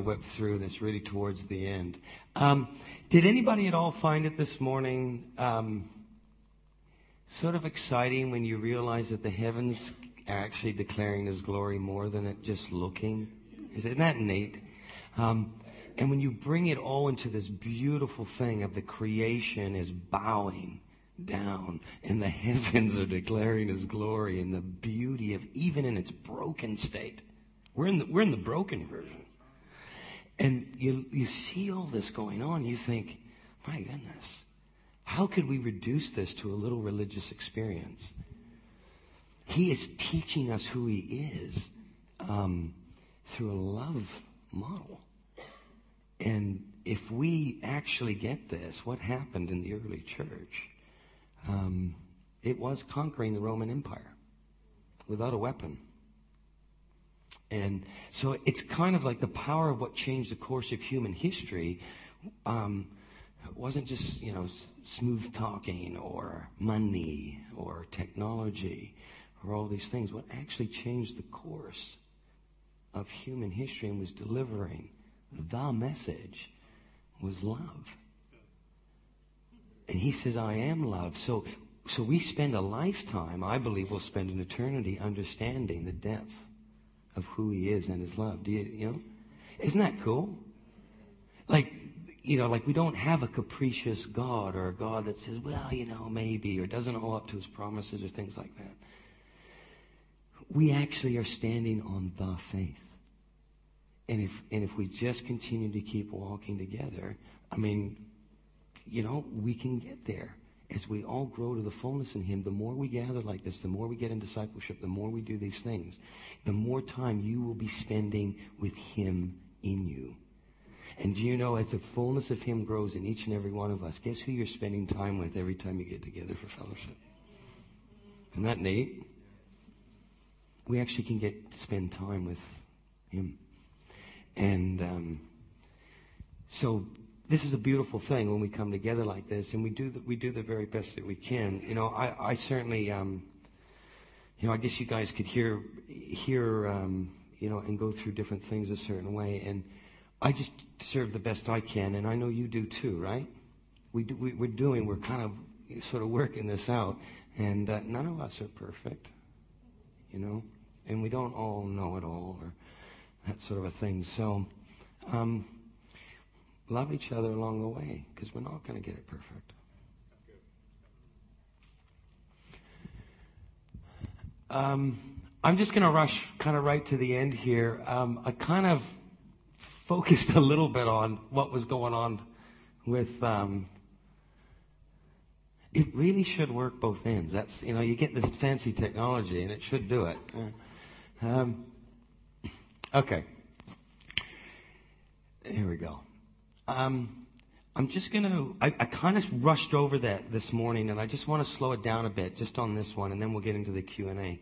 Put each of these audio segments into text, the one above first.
whip through this really towards the end. Um, did anybody at all find it this morning um, sort of exciting when you realize that the heavens are actually declaring His glory more than it just looking? Isn't that neat? Um, and when you bring it all into this beautiful thing of the creation is bowing down and the heavens are declaring his glory and the beauty of even in its broken state. We're in the, we're in the broken version. And you, you see all this going on. You think, my goodness, how could we reduce this to a little religious experience? He is teaching us who he is um, through a love model. And if we actually get this, what happened in the early church? Um, it was conquering the Roman Empire without a weapon. And so it's kind of like the power of what changed the course of human history um, wasn't just, you know, smooth talking or money or technology or all these things. What actually changed the course of human history and was delivering the message was love. And he says, I am love. So, so we spend a lifetime, I believe we'll spend an eternity understanding the depth of who he is and his love. Do you, you know? Isn't that cool? Like, you know, like we don't have a capricious God or a God that says, well, you know, maybe, or doesn't hold up to his promises or things like that. We actually are standing on the faith. And if, and if we just continue to keep walking together, I mean, you know, we can get there. As we all grow to the fullness in Him, the more we gather like this, the more we get in discipleship, the more we do these things, the more time you will be spending with Him in you. And do you know, as the fullness of Him grows in each and every one of us, guess who you're spending time with every time you get together for fellowship? Isn't that neat? We actually can get to spend time with Him. And um, so this is a beautiful thing when we come together like this, and we do the, we do the very best that we can. You know, I, I certainly, um, you know, I guess you guys could hear hear um, you know and go through different things a certain way, and I just serve the best I can, and I know you do too, right? We do, we, we're doing, we're kind of sort of working this out, and uh, none of us are perfect, you know, and we don't all know it all or that sort of a thing. So. Um, love each other along the way because we're not going to get it perfect. Um, I'm just going to rush kind of right to the end here. Um, I kind of focused a little bit on what was going on with. Um, it really should work both ends. That's you know you get this fancy technology and it should do it. Um, okay, here we go. Um, I'm just going to, I, I kind of rushed over that this morning and I just want to slow it down a bit just on this one and then we'll get into the Q&A.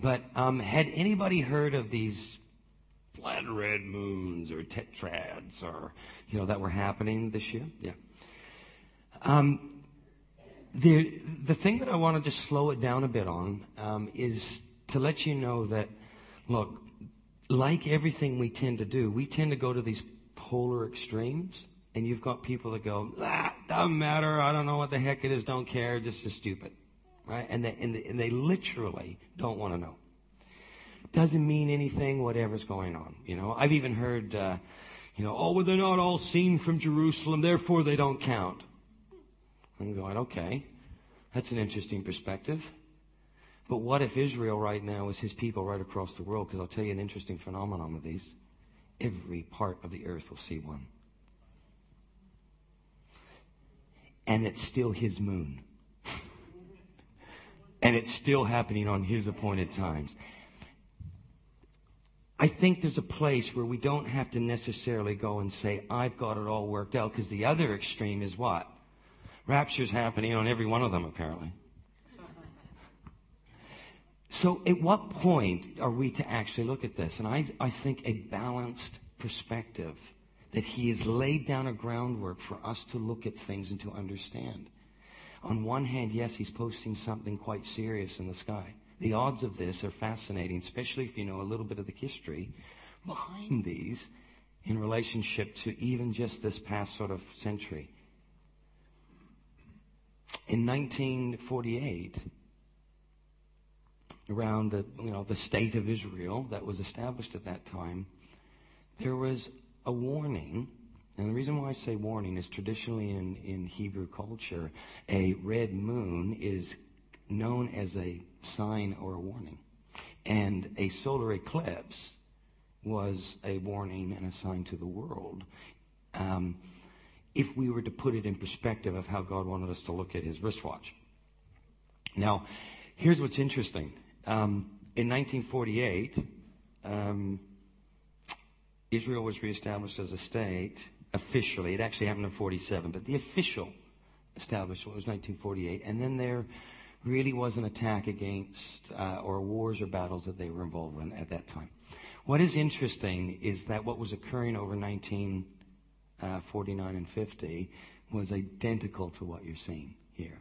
But um, had anybody heard of these flat red moons or tetrads or, you know, that were happening this year? Yeah. Um, the, the thing that I want to just slow it down a bit on um, is to let you know that, look, like everything we tend to do, we tend to go to these polar extremes, and you've got people that go, ah, doesn't matter, I don't know what the heck it is, don't care, just is stupid. Right? And they, and they, and they literally don't want to know. Doesn't mean anything, whatever's going on. You know, I've even heard, uh, you know, oh, well, they're not all seen from Jerusalem, therefore they don't count. I'm going, okay, that's an interesting perspective. But what if Israel right now is his people right across the world? Because I'll tell you an interesting phenomenon with these every part of the earth will see one. And it's still his moon. and it's still happening on his appointed times. I think there's a place where we don't have to necessarily go and say, I've got it all worked out, because the other extreme is what? Rapture's happening on every one of them, apparently. So, at what point are we to actually look at this? And I, I think a balanced perspective that He has laid down a groundwork for us to look at things and to understand. On one hand, yes, He's posting something quite serious in the sky. The odds of this are fascinating, especially if you know a little bit of the history behind these. in relationship to even just this past sort of century. In 1948, around the, you know, the state of Israel that was established at that time, there was a warning. And the reason why I say warning is traditionally in, in Hebrew culture, a red moon is known as a sign or a warning. And a solar eclipse was a warning and a sign to the world. Um, if we were to put it in perspective of how God wanted us to look at his wristwatch. Now, here's what's interesting. Um, in 1948, um, Israel was reestablished as a state officially. It actually happened in 47, but the official establishment was 1948. And then there really was an attack against, uh, or wars or battles that they were involved in at that time. What is interesting is that what was occurring over 1949 uh, and 50 was identical to what you're seeing here.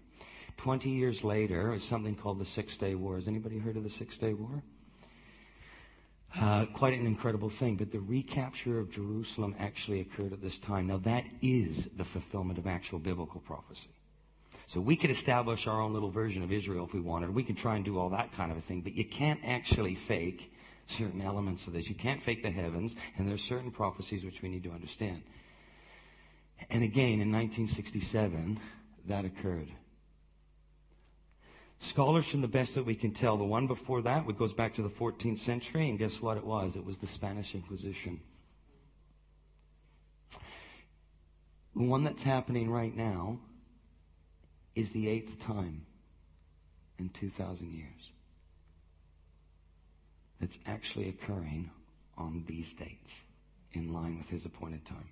20 years later, is something called the Six Day War. Has anybody heard of the Six Day War? Uh, quite an incredible thing, but the recapture of Jerusalem actually occurred at this time. Now, that is the fulfillment of actual biblical prophecy. So we could establish our own little version of Israel if we wanted. We can try and do all that kind of a thing, but you can't actually fake certain elements of this. You can't fake the heavens, and there are certain prophecies which we need to understand. And again, in 1967, that occurred. Scholars, from the best that we can tell, the one before that, it goes back to the 14th century, and guess what it was? It was the Spanish Inquisition. The one that's happening right now is the eighth time in 2,000 years that's actually occurring on these dates in line with his appointed time.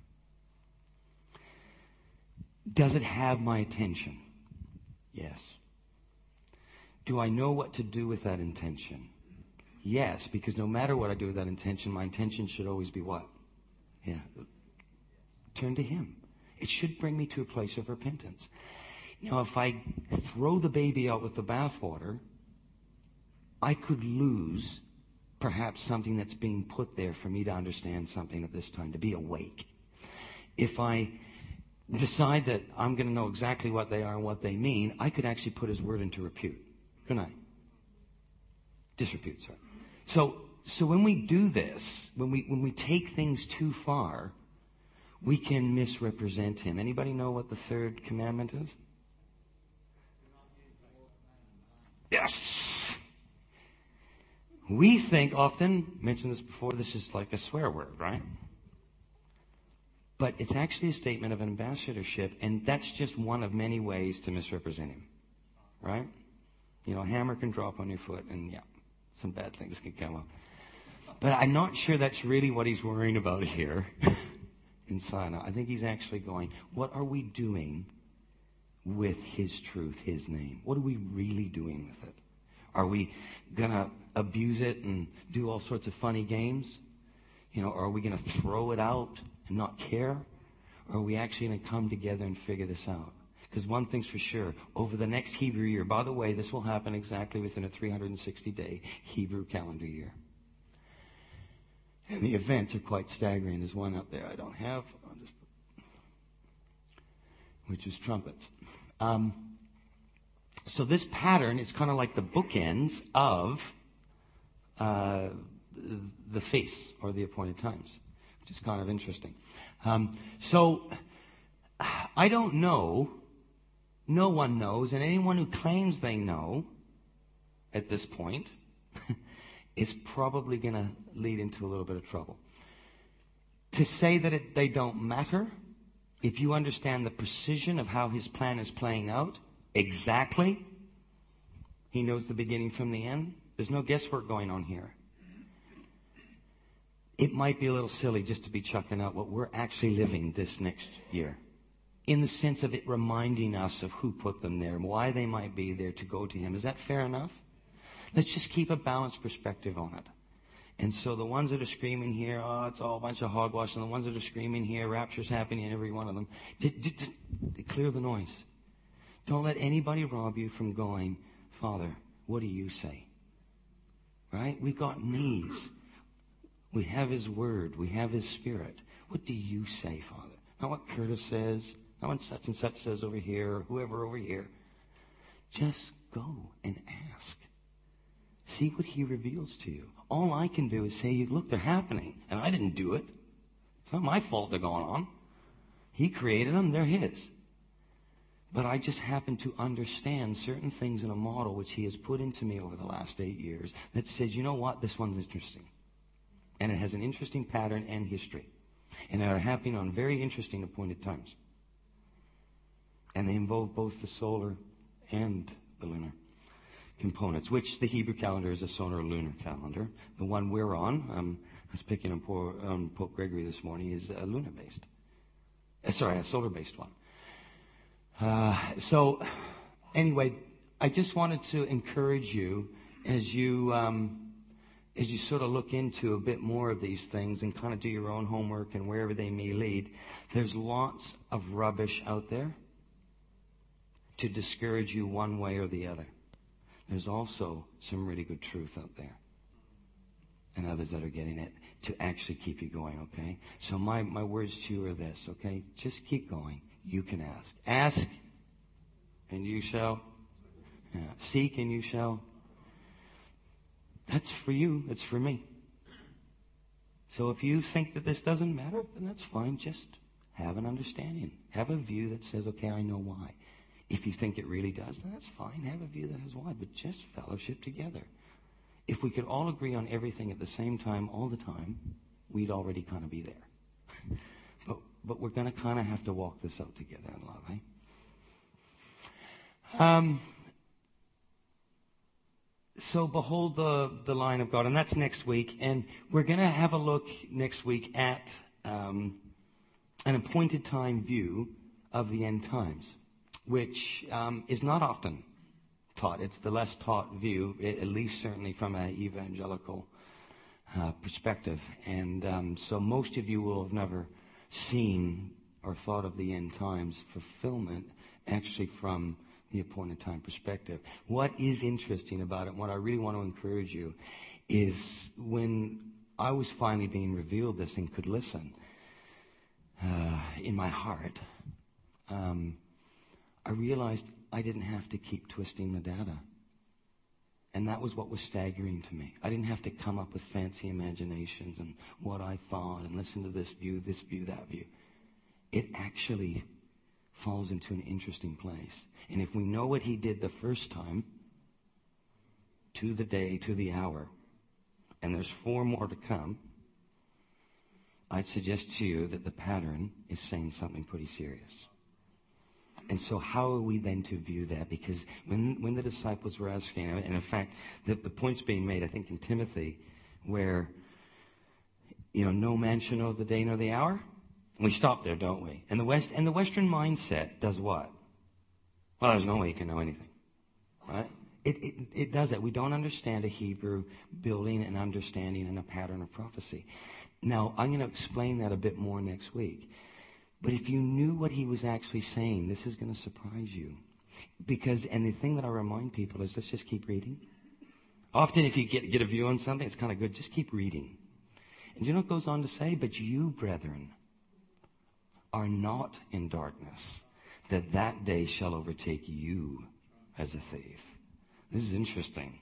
Does it have my attention? Yes. Do I know what to do with that intention? Yes, because no matter what I do with that intention, my intention should always be what? Yeah. Turn to Him. It should bring me to a place of repentance. Now, if I throw the baby out with the bathwater, I could lose perhaps something that's being put there for me to understand something at this time, to be awake. If I decide that I'm going to know exactly what they are and what they mean, I could actually put his word into repute. Good night. Disrepute, sorry. So, so when we do this, when we, when we take things too far, we can misrepresent him. Anybody know what the third commandment is? Yes! We think often, mentioned this before, this is like a swear word, right? But it's actually a statement of ambassadorship, and that's just one of many ways to misrepresent him, right? You know, a hammer can drop on your foot, and yeah, some bad things can come up. But I'm not sure that's really what he's worrying about here in Sinai. I think he's actually going, what are we doing with his truth, his name? What are we really doing with it? Are we going to abuse it and do all sorts of funny games? You know, are we going to throw it out and not care? Or are we actually going to come together and figure this out? Because one thing's for sure, over the next Hebrew year, by the way, this will happen exactly within a 360 day Hebrew calendar year. And the events are quite staggering. There's one up there I don't have, just, which is trumpets. Um, so this pattern is kind of like the bookends of uh, the feasts or the appointed times, which is kind of interesting. Um, so I don't know no one knows, and anyone who claims they know at this point is probably going to lead into a little bit of trouble. To say that it, they don't matter, if you understand the precision of how his plan is playing out, exactly, he knows the beginning from the end. There's no guesswork going on here. It might be a little silly just to be chucking out what we're actually living this next year in the sense of it reminding us of who put them there and why they might be there to go to Him. Is that fair enough? Let's just keep a balanced perspective on it. And so the ones that are screaming here, oh, it's all a bunch of hogwash, and the ones that are screaming here, rapture's happening in every one of them, just, clear the noise. Don't let anybody rob you from going, Father, what do you say? Right? We've got knees. We have His Word. We have His Spirit. What do you say, Father? Not what Curtis says, not what such and such says over here, or whoever over here. Just go and ask. See what he reveals to you. All I can do is say, look, they're happening, and I didn't do it. It's not my fault they're going on. He created them, they're his. But I just happen to understand certain things in a model which he has put into me over the last eight years that says, you know what, this one's interesting. And it has an interesting pattern and history. And they are happening on very interesting appointed times. And they involve both the solar and the lunar components, which the Hebrew calendar is a solar lunar calendar. The one we're on, um, I was picking on, poor, um, Pope Gregory this morning, is a lunar based. Uh, sorry, a solar based one. Uh, so, anyway, I just wanted to encourage you as you um, as you sort of look into a bit more of these things and kind of do your own homework and wherever they may lead. There's lots of rubbish out there to discourage you one way or the other. There's also some really good truth out there. And others that are getting it to actually keep you going, okay? So my, my words to you are this, okay? Just keep going you can ask. Ask, and you shall. Yeah. Seek, and you shall. That's for you. It's for me. So if you think that this doesn't matter, then that's fine. Just have an understanding. Have a view that says, okay, I know why. If you think it really does, then that's fine. Have a view that has why, but just fellowship together. If we could all agree on everything at the same time all the time, we'd already kind of be there. but we're going to kind of have to walk this out together in love, eh? Um, so behold the, the line of God, and that's next week, and we're going to have a look next week at um, an appointed time view of the end times, which um, is not often taught. It's the less taught view, at least certainly from an evangelical uh, perspective, and um, so most of you will have never seen or thought of the end times fulfillment actually from the appointed time perspective. What is interesting about it, and what I really want to encourage you, is when I was finally being revealed this and could listen uh, in my heart, um, I realized I didn't have to keep twisting the data. And that was what was staggering to me. I didn't have to come up with fancy imaginations and what I thought and listen to this view, this view, that view. It actually falls into an interesting place. And if we know what he did the first time, to the day, to the hour, and there's four more to come, I'd suggest to you that the pattern is saying something pretty serious. And so how are we then to view that? Because when, when the disciples were asking, and in fact, the, the point's being made, I think, in Timothy, where, you know, no man shall know the day nor the hour. We stop there, don't we? And the West, and the Western mindset does what? Well, there's no way you can know anything. Right? It, it, it does that. We don't understand a Hebrew building and understanding and a pattern of prophecy. Now, I'm going to explain that a bit more next week. But if you knew what he was actually saying, this is going to surprise you. Because, and the thing that I remind people is let's just keep reading. Often if you get, get a view on something, it's kind of good. Just keep reading. And you know what goes on to say? But you, brethren, are not in darkness, that that day shall overtake you as a thief. This is interesting.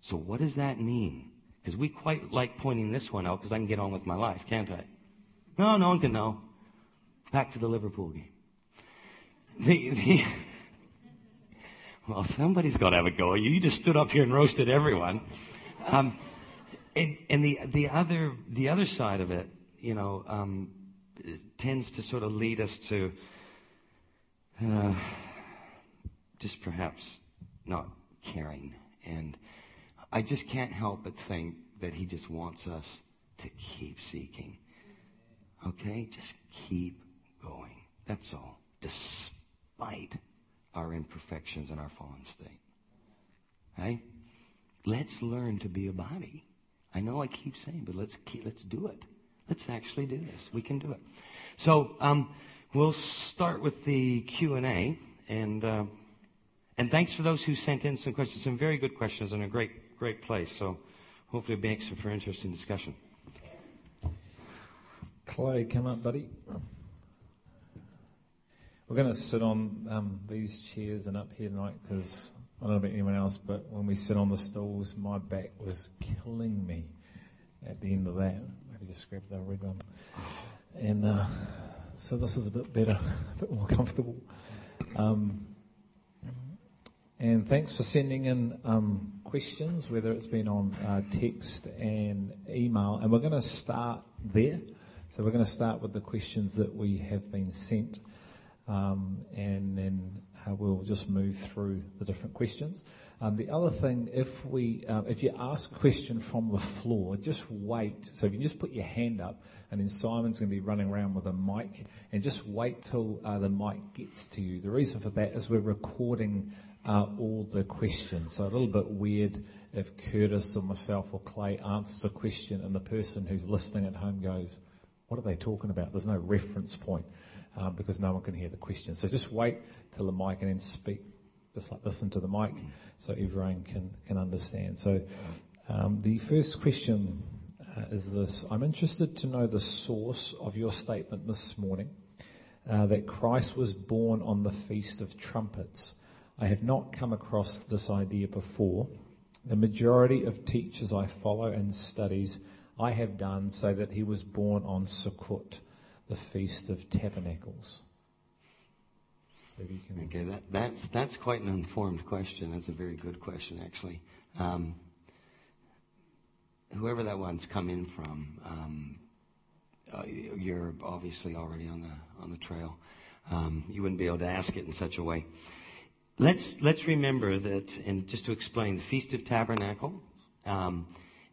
So what does that mean? Because we quite like pointing this one out because I can get on with my life, can't I? No, no one can know. Back to the Liverpool game. The, the, well, somebody's got to have a go. You just stood up here and roasted everyone. Um, and, and the, the other, the other side of it, you know, um, tends to sort of lead us to, uh, just perhaps not caring. And I just can't help but think that he just wants us to keep seeking. Okay? Just keep going. That's all. Despite our imperfections and our fallen state. Right? Let's learn to be a body. I know I keep saying, but let's keep, let's do it. Let's actually do this. We can do it. So um, we'll start with the Q and A, and uh, and thanks for those who sent in some questions. Some very good questions in a great great place. So hopefully it makes for interesting discussion. Clay, come up, buddy. We're going to sit on um, these chairs and up here tonight because I don't know about anyone else, but when we sit on the stools, my back was killing me at the end of that. Maybe just grab the red one. And uh, so this is a bit better, a bit more comfortable. Um, and thanks for sending in um, questions, whether it's been on uh, text and email. And we're going to start there. So we're going to start with the questions that we have been sent, and then uh, we'll just move through the different questions. Um, the other thing, if we, uh, if you ask a question from the floor, just wait. So if you just put your hand up, and then Simon's going to be running around with a mic, and just wait till uh, the mic gets to you. The reason for that is we're recording uh, all the questions. So a little bit weird if Curtis or myself or Clay answers a question and the person who's listening at home goes, "What are they talking about?" There's no reference point um, because no one can hear the question. So just wait till the mic and then speak just like listen to the mic so everyone can, can understand. So um, the first question uh, is this. I'm interested to know the source of your statement this morning uh, that Christ was born on the Feast of Trumpets. I have not come across this idea before. The majority of teachers I follow and studies I have done say that he was born on Sukkot, the Feast of Tabernacles. Okay, that, that's, that's quite an informed question. That's a very good question, actually. Um, whoever that one's come in from, um, uh, you're obviously already on the on the trail. Um, you wouldn't be able to ask it in such a way. Let's let's remember that, and just to explain, the Feast of Tabernacle um,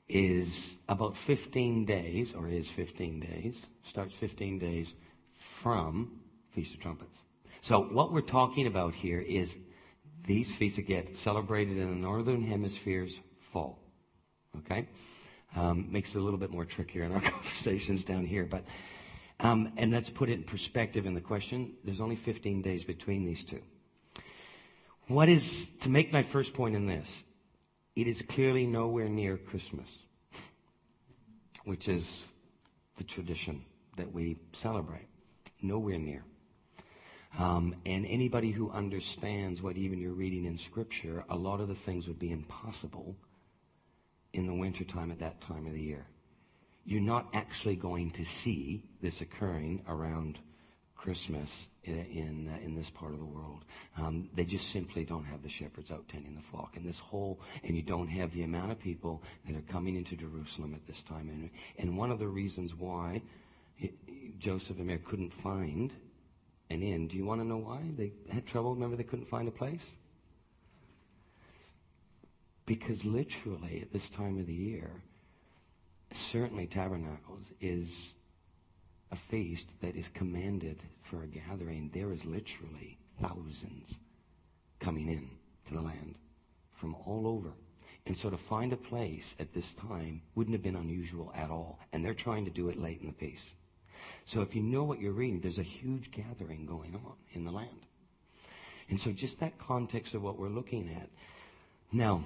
is about 15 days, or is 15 days, starts 15 days from Feast of Trumpets. So what we're talking about here is these feasts that get celebrated in the northern hemisphere's fall. Okay? Um, makes it a little bit more trickier in our conversations down here, but um, and let's put it in perspective in the question. There's only 15 days between these two. What is to make my first point in this? It is clearly nowhere near Christmas, which is the tradition that we celebrate. Nowhere near. Um, and anybody who understands what even you're reading in Scripture, a lot of the things would be impossible in the wintertime at that time of the year. You're not actually going to see this occurring around Christmas in in, uh, in this part of the world. Um, they just simply don't have the shepherds out tending the flock, and this whole and you don't have the amount of people that are coming into Jerusalem at this time. And and one of the reasons why Joseph and Mary couldn't find an inn. Do you want to know why? They had trouble. Remember, they couldn't find a place? Because literally, at this time of the year, certainly Tabernacles is a feast that is commanded for a gathering. There is literally thousands coming in to the land from all over. And so to find a place at this time wouldn't have been unusual at all. And they're trying to do it late in the piece. So if you know what you're reading, there's a huge gathering going on in the land. And so just that context of what we're looking at. Now,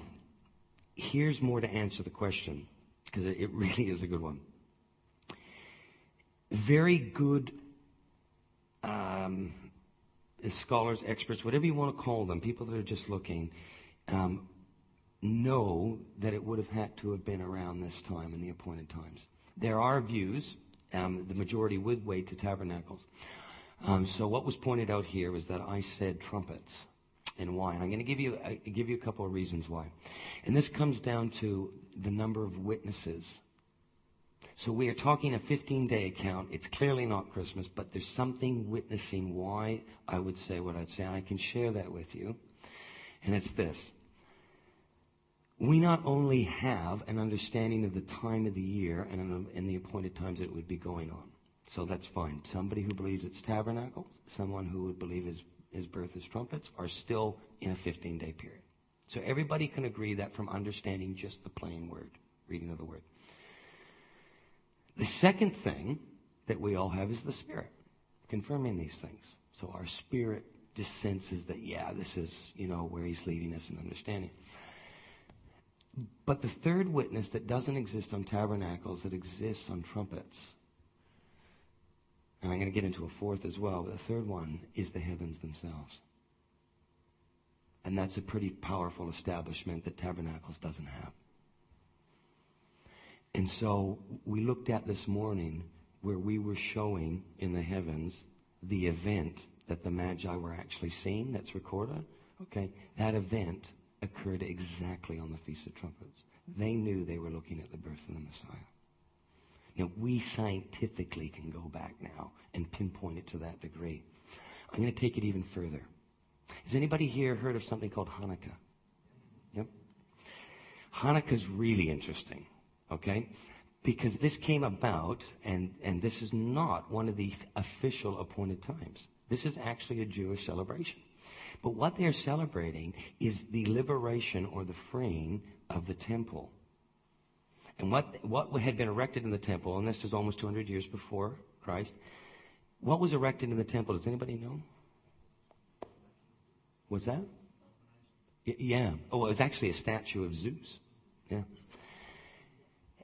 here's more to answer the question, because it really is a good one. Very good um, scholars, experts, whatever you want to call them, people that are just looking, um, know that it would have had to have been around this time in the appointed times. There are views um, the majority would wait to tabernacles. Um, so what was pointed out here was that I said trumpets and why. And I'm going to give you uh, give you a couple of reasons why. And this comes down to the number of witnesses. So we are talking a 15 day account. It's clearly not Christmas, but there's something witnessing why I would say what I'd say. And I can share that with you. And it's this we not only have an understanding of the time of the year and, in the appointed times that it would be going on. So that's fine. Somebody who believes it's tabernacles, someone who would believe his, his birth is trumpets, are still in a 15 day period. So everybody can agree that from understanding just the plain word, reading of the word. The second thing that we all have is the Spirit, confirming these things. So our spirit just senses that, yeah, this is, you know, where he's leading us in understanding. But the third witness that doesn't exist on tabernacles, that exists on trumpets, And I'm going to get into a fourth as well. But the third one is the heavens themselves. And that's a pretty powerful establishment that Tabernacles doesn't have. And so we looked at this morning where we were showing in the heavens the event that the Magi were actually seeing that's recorded. Okay, that event occurred exactly on the Feast of Trumpets. They knew they were looking at the birth of the Messiah. Now, we scientifically can go back now and pinpoint it to that degree. I'm going to take it even further. Has anybody here heard of something called Hanukkah? Yep. Hanukkah's really interesting, okay? Because this came about, and, and this is not one of the official appointed times. This is actually a Jewish celebration. But what they're celebrating is the liberation or the freeing of the temple. And what, what had been erected in the temple, and this is almost 200 years before Christ, what was erected in the temple? Does anybody know? Was that? Yeah. Oh, it was actually a statue of Zeus. Yeah.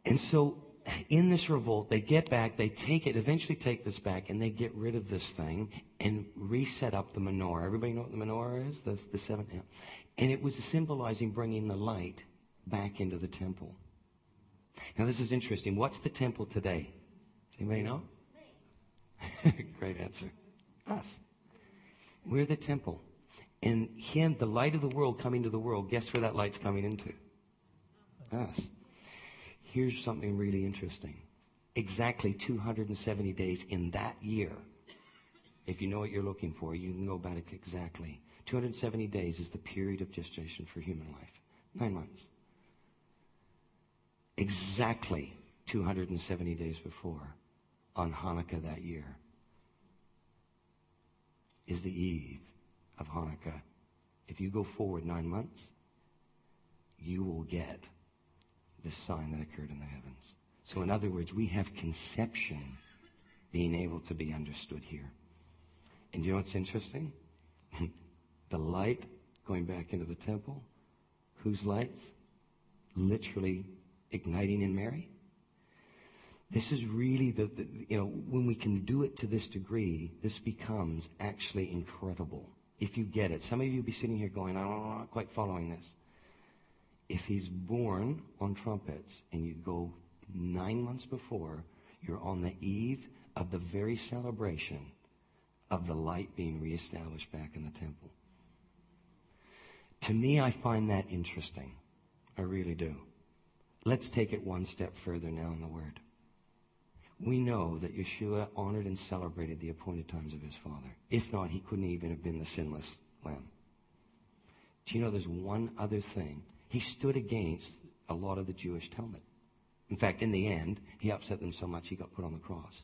And so in this revolt, they get back, they take it, eventually take this back, and they get rid of this thing and reset up the menorah. Everybody know what the menorah is? The, the seven. And it was symbolizing bringing the light back into the temple. Now, this is interesting. What's the temple today? Anybody know? Great answer. Us. We're the temple. And Him, the light of the world coming to the world, guess where that light's coming into? Us. Here's something really interesting. Exactly 270 days in that year, if you know what you're looking for, you can go back exactly. 270 days is the period of gestation for human life. Nine months. Exactly 270 days before, on Hanukkah that year, is the eve of Hanukkah. If you go forward nine months, you will get the sign that occurred in the heavens. So, in other words, we have conception being able to be understood here. And you know what's interesting? the light going back into the temple, whose lights? Literally igniting in Mary. This is really the, the, you know, when we can do it to this degree, this becomes actually incredible. If you get it. Some of you will be sitting here going, I'm not quite following this if he's born on trumpets and you go nine months before, you're on the eve of the very celebration of the light being reestablished back in the temple. To me, I find that interesting. I really do. Let's take it one step further now in the Word. We know that Yeshua honored and celebrated the appointed times of his Father. If not, he couldn't even have been the sinless Lamb. Do you know there's one other thing he stood against a lot of the Jewish Talmud. In fact, in the end, he upset them so much he got put on the cross.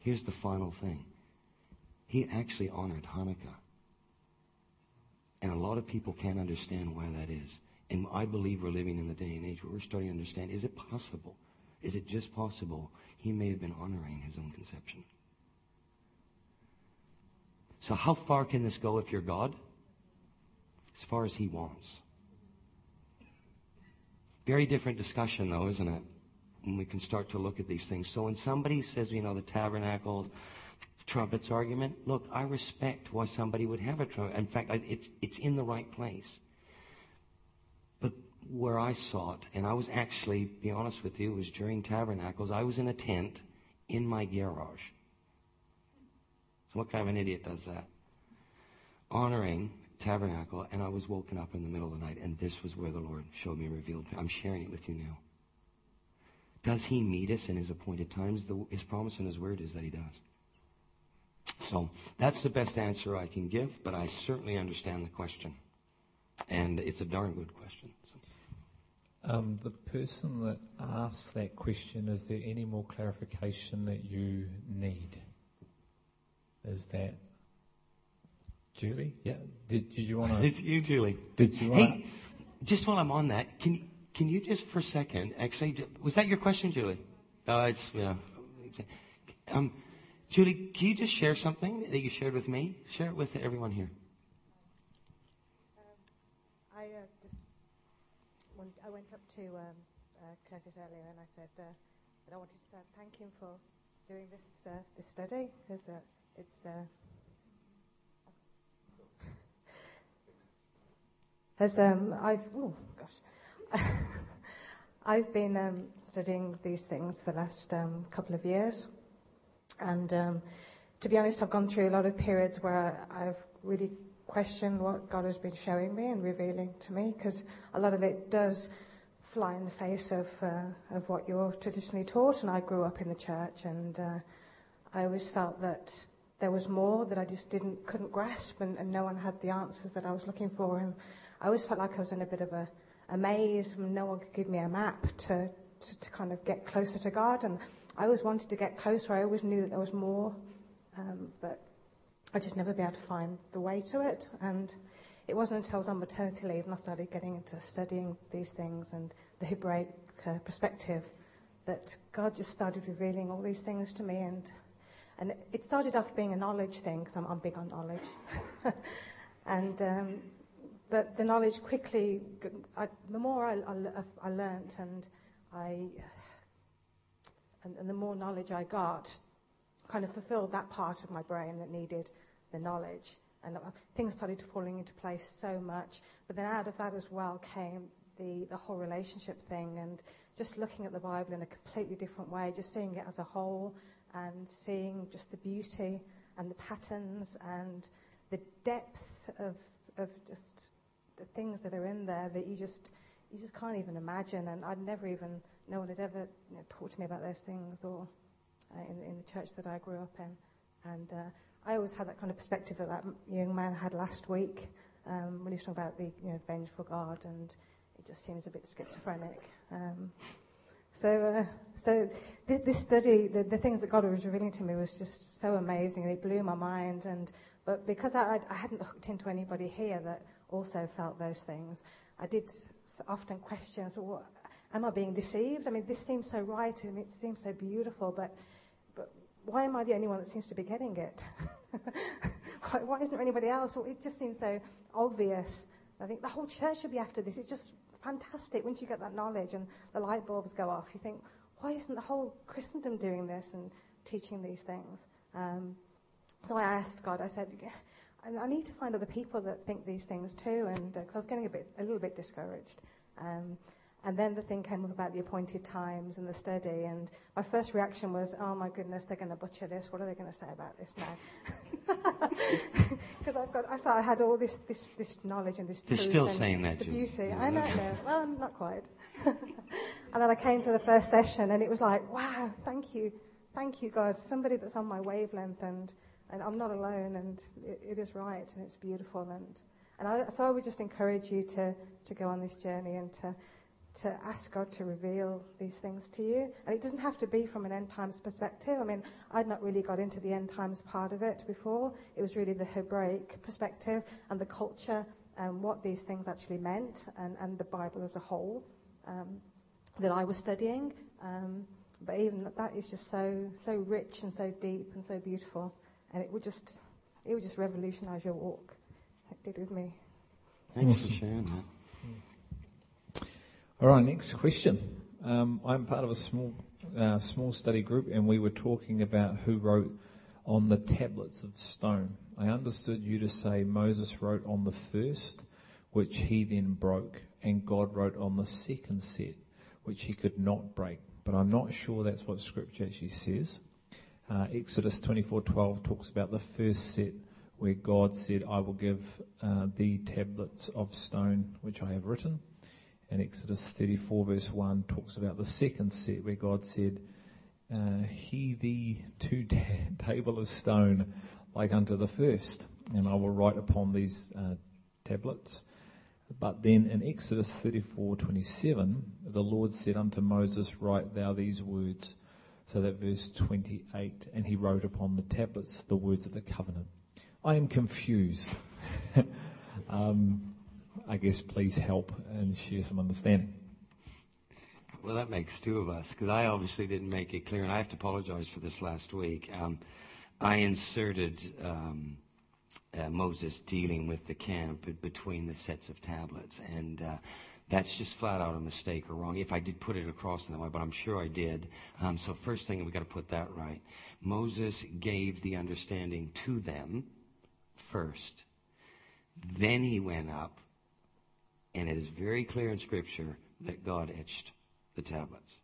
Here's the final thing. He actually honored Hanukkah. And a lot of people can't understand why that is. And I believe we're living in the day and age where we're starting to understand, is it possible? Is it just possible he may have been honoring his own conception? So how far can this go if you're God? As far as he wants. Very different discussion, though, isn't it? When we can start to look at these things. So when somebody says, you know, the tabernacle, trumpets argument, look, I respect why somebody would have a trumpet. In fact, it's, it's in the right place. But where I saw it, and I was actually, be honest with you, it was during tabernacles, I was in a tent in my garage. So what kind of an idiot does that? Honoring tabernacle, and I was woken up in the middle of the night, and this was where the Lord showed me, revealed. I'm sharing it with you now. Does He meet us in His appointed times? The, his promise and His word is that He does. So that's the best answer I can give, but I certainly understand the question, and it's a darn good question. So. Um, the person that asked that question, is there any more clarification that you need? Is that Julie? Yeah. Did, did you want to? It's you, Julie. Did you want Hey, just while I'm on that, can can you just for a second, actually, was that your question, Julie? Uh, it's, yeah. Um, Julie, can you just share something that you shared with me? Share it with everyone here. Um, I uh, just want, I went up to um, uh, Curtis earlier and I said uh, that I wanted to thank him for doing this uh, this study because uh, it's. Uh, as um, I've oh gosh, I've been um, studying these things for the last um, couple of years, and um, to be honest, I've gone through a lot of periods where I've really questioned what God has been showing me and revealing to me, because a lot of it does fly in the face of uh, of what you're traditionally taught. And I grew up in the church, and uh, I always felt that there was more that I just didn't couldn't grasp, and, and, no one had the answers that I was looking for. And I always felt like I was in a bit of a, a maze, no one could give me a map to, to, to kind of get closer to God. And I always wanted to get closer. I always knew that there was more, um, but I'd just never be able to find the way to it. And it wasn't until I was on maternity leave and I started getting into studying these things and the Hebraic uh, perspective that God just started revealing all these things to me. And, and it started off being a knowledge thing because I'm, I'm, big on knowledge. and, um, but the knowledge quickly, I, the more I, I, I and I, and, and the more knowledge I got, kind of fulfilled that part of my brain that needed the knowledge and uh, things started falling into place so much. But then out of that as well came the, the whole relationship thing and just looking at the Bible in a completely different way, just seeing it as a whole and seeing just the beauty and the patterns and the depth of, of just the things that are in there that you just, you just can't even imagine. And I'd never even, no one had ever you know, talked to me about those things or uh, in, in the church that I grew up in. And, uh, I always had that kind of perspective that that young man had last week um, when he was talking about the you know, vengeful God, and it just seems a bit schizophrenic. Um, so, uh, so th- this study, the, the, things that God was revealing to me was just so amazing, and it blew my mind. And but because I, I hadn't hooked into anybody here that also felt those things, I did often question, so what, am I being deceived? I mean, this seems so right, and it seems so beautiful, but but why am I the only one that seems to be getting it? why, why, isn't there anybody else? It just seems so obvious. I think the whole church should be after this. It's just fantastic once you get that knowledge and the light bulbs go off. You think, why isn't the whole Christendom doing this and teaching these things? Um, so I asked God. I said, I need to find other people that think these things too, and because uh, I was getting a bit, a little bit discouraged. Um, and then the thing came up about the appointed times and the study. And my first reaction was, oh my goodness, they're going to butcher this. What are they going to say about this now? Because I've got, I thought I had all this, this, this knowledge and this They're still and saying that, the beauty. I know, no, well, not quite. and then I came to the first session and it was like, wow, thank you. Thank you, God. Somebody that's on my wavelength and, and I'm not alone and it, it is right and it's beautiful. And, and I, so I would just encourage you to, to go on this journey and to, to ask God to reveal these things to you. And it doesn't have to be from an end times perspective. I mean, I'd not really got into the end times part of it before. It was really the Hebraic perspective and the culture and what these things actually meant and, and the Bible as a whole um, that I was studying. Um, but even that, that is just so so rich and so deep and so beautiful, and it would just it would just revolutionise your walk. It did with me. Thanks for sharing that. All right, next question. Um, I'm part of a small uh, small study group, and we were talking about who wrote on the tablets of stone. I understood you to say Moses wrote on the first, which he then broke, and God wrote on the second set, which he could not break. But I'm not sure that's what Scripture actually says. Uh, Exodus 24:12 talks about the first set, where God said, "I will give uh, the tablets of stone which I have written." And Exodus 34 verse 1 talks about the second set where God said, uh, He thee two table of stone like unto the first, and I will write upon these uh, tablets. But then in Exodus 34:27, the Lord said unto Moses, Write thou these words. So that verse 28, and he wrote upon the tablets the words of the covenant. I am confused. um, I guess please help and share some understanding. Well, that makes two of us because I obviously didn't make it clear, and I have to apologize for this last week. Um, I inserted um, uh, Moses dealing with the camp between the sets of tablets, and uh, That's just flat out a mistake or wrong. If I did put it across in that way, but I'm sure I did. Um, so first thing, we've got to put that right. Moses gave the understanding to them first. Then he went up, and it is very clear in Scripture that God etched the tablets.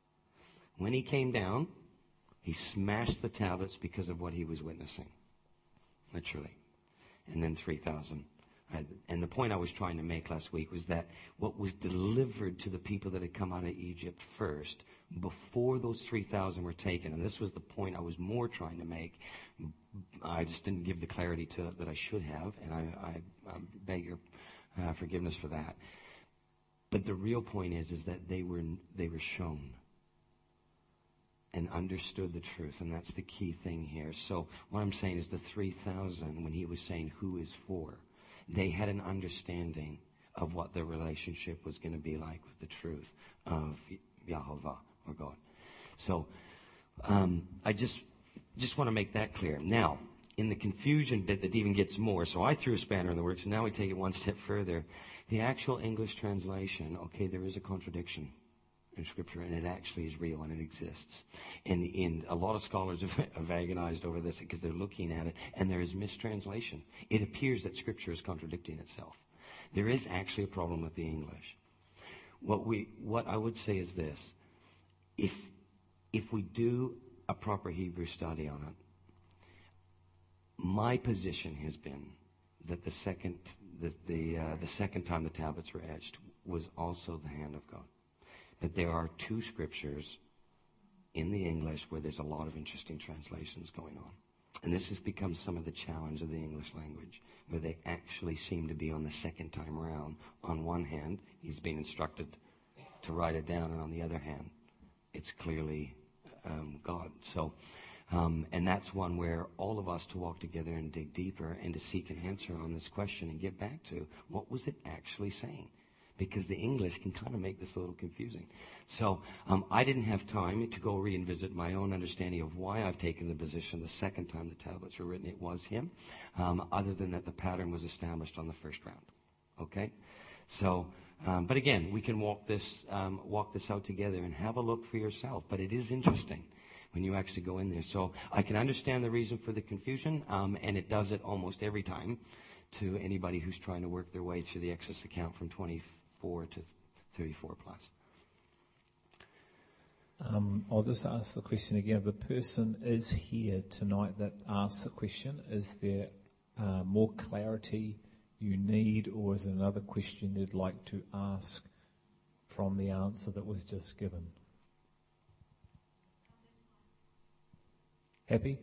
When he came down, he smashed the tablets because of what he was witnessing. Literally. And then 3,000 and the point I was trying to make last week was that what was delivered to the people that had come out of Egypt first, before those 3,000 were taken, and this was the point I was more trying to make, I just didn't give the clarity to it that I should have, and I, I, I beg your uh, forgiveness for that. But the real point is, is that they were, they were shown and understood the truth, and that's the key thing here. So what I'm saying is the 3,000, when he was saying who is for, they had an understanding of what their relationship was going to be like with the truth of Yahovah or God. So um, I just just want to make that clear. Now, in the confusion bit that even gets more, so I threw a spanner in the works, and now we take it one step further. The actual English translation, okay, there is a contradiction in Scripture, and it actually is real and it exists. And, and a lot of scholars have, have agonized over this because they're looking at it, and there is mistranslation. It appears that Scripture is contradicting itself. There is actually a problem with the English. What we, what I would say is this: if if we do a proper Hebrew study on it, my position has been that the second the the, uh, the second time the tablets were etched was also the hand of God that there are two scriptures in the English where there's a lot of interesting translations going on. And this has become some of the challenge of the English language, where they actually seem to be on the second time around. On one hand, he's being instructed to write it down, and on the other hand, it's clearly um, God. So, um, and that's one where all of us to walk together and dig deeper and to seek an answer on this question and get back to what was it actually saying? Because the English can kind of make this a little confusing. So um, I didn't have time to go revisit my own understanding of why I've taken the position the second time the tablets were written. It was him, um, other than that the pattern was established on the first round. Okay, so. Um, but again, we can walk this um, walk this out together and have a look for yourself. But it is interesting when you actually go in there. So I can understand the reason for the confusion, um, and it does it almost every time to anybody who's trying to work their way through the Exodus account from 20, 34 to 34 plus. Um, I'll just ask the question again. If the person is here tonight that asks the question, is there uh, more clarity you need, or is there another question you'd like to ask from the answer that was just given? Happy?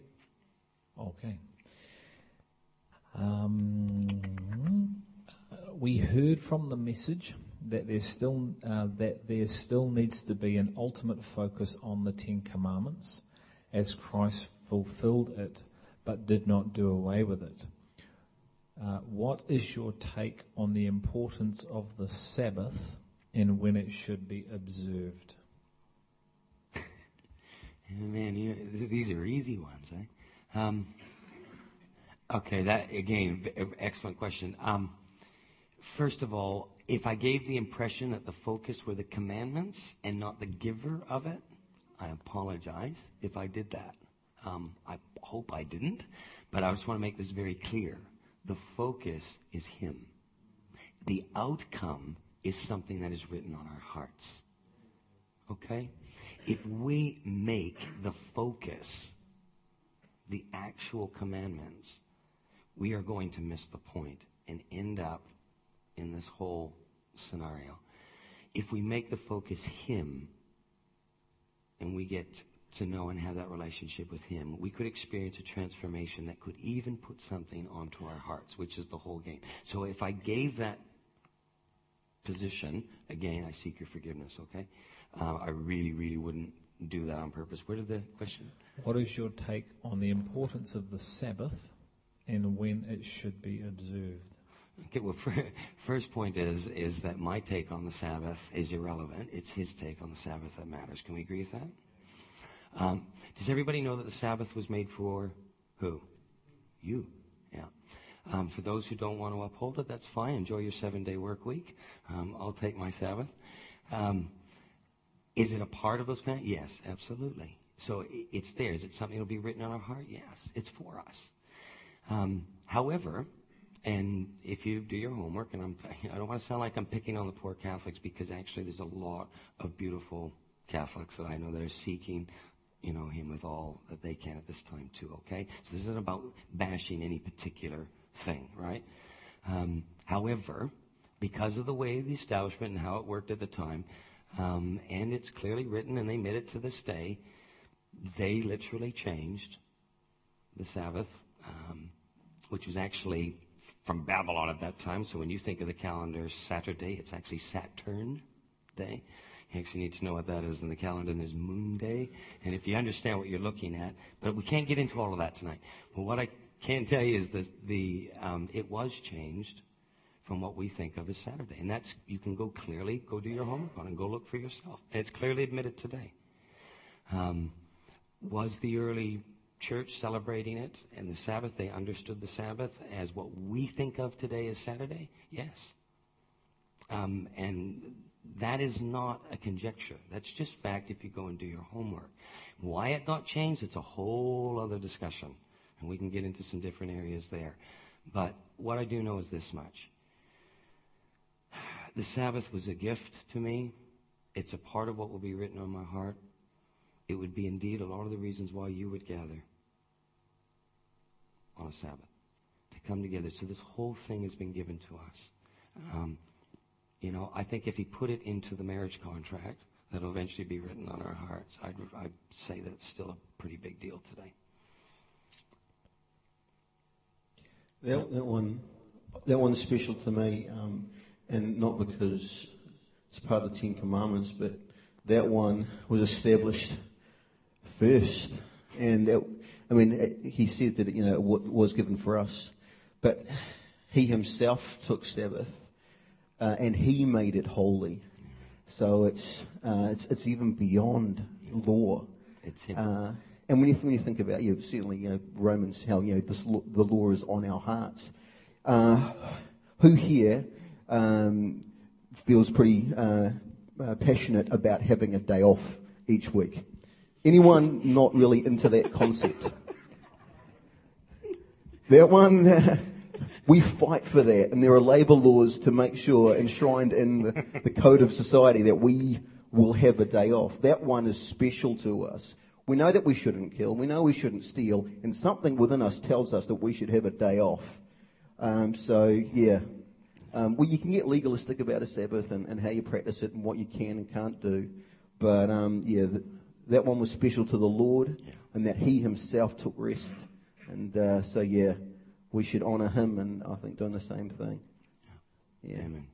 Okay. Um, we heard from the message that there's still uh, that there still needs to be an ultimate focus on the Ten Commandments, as Christ fulfilled it, but did not do away with it. Uh, what is your take on the importance of the Sabbath and when it should be observed? Man, you, these are easy ones, eh? Um, okay, that again, excellent question. Um, first of all, if I gave the impression that the focus were the commandments and not the giver of it, I apologize if I did that. Um, I hope I didn't, but I just want to make this very clear. The focus is Him. The outcome is something that is written on our hearts. Okay? If we make the focus the actual commandments, we are going to miss the point and end up in this whole scenario. If we make the focus Him and we get to know and have that relationship with Him, we could experience a transformation that could even put something onto our hearts, which is the whole game. So if I gave that position, again, I seek your forgiveness, okay? Uh, I really, really wouldn't do that on purpose. Where did the question? What is your take on the importance of the Sabbath and when it should be observed? Okay, well, first point is is that my take on the Sabbath is irrelevant. It's his take on the Sabbath that matters. Can we agree with that? Um, does everybody know that the Sabbath was made for who? You. Yeah. Um, for those who don't want to uphold it, that's fine. Enjoy your seven day work week. Um, I'll take my Sabbath. Um, is it a part of those? Yes, absolutely. So it's there. Is it something that'll be written on our heart? Yes, it's for us. Um, however, and if you do your homework, and I'm, I don't want to sound like I'm picking on the poor Catholics because actually there's a lot of beautiful Catholics that I know that are seeking, you know, Him with all that they can at this time too. Okay, so this isn't about bashing any particular thing, right? Um, however, because of the way the establishment and how it worked at the time, um, and it's clearly written, and they admit it to this day, they literally changed the Sabbath, um, which was actually from Babylon at that time. So when you think of the calendar Saturday, it's actually Saturn Day. You actually need to know what that is in the calendar. And there's Moon Day. And if you understand what you're looking at, but we can't get into all of that tonight. But what I can tell you is that the um, it was changed from what we think of as Saturday, and that's you can go clearly go do your homework on and go look for yourself. It's clearly admitted today. Um, was the early church celebrating it and the Sabbath? They understood the Sabbath as what we think of today as Saturday. Yes, um, and that is not a conjecture. That's just fact. If you go and do your homework, why it got changed, it's a whole other discussion and we can get into some different areas there. But what I do know is this much. The Sabbath was a gift to me. It's a part of what will be written on my heart. It would be indeed a lot of the reasons why you would gather Sabbath to come together. So this whole thing has been given to us. Um, you know, I think if he put it into the marriage contract, that'll eventually be written on our hearts. I'd, I'd say that's still a pretty big deal today. That, that one, that one's special to me, um, and not because it's part of the Ten Commandments, but that one was established first, and it, I mean, he said that you know it was given for us, but he himself took Sabbath, uh, and he made it holy. So it's uh, it's it's even beyond law. It's him. Uh, and when you, when you think about, you know, certainly, you know, Romans, how, you know, this, the law is on our hearts. Uh, who here um, feels pretty uh, uh, passionate about having a day off each week? Anyone not really into that concept? That one, we fight for that, and there are labour laws to make sure, enshrined in the, the code of society, that we will have a day off. That one is special to us. We know that we shouldn't kill. We know we shouldn't steal. And something within us tells us that we should have a day off. Um, so, yeah. Um, well, you can get legalistic about a Sabbath and, and, how you practice it and what you can and can't do. But, um, yeah, th- that one was special to the Lord and that He Himself took rest. And uh, so, yeah, we should honour Him and I think doing the same thing. Yeah. yeah. Amen.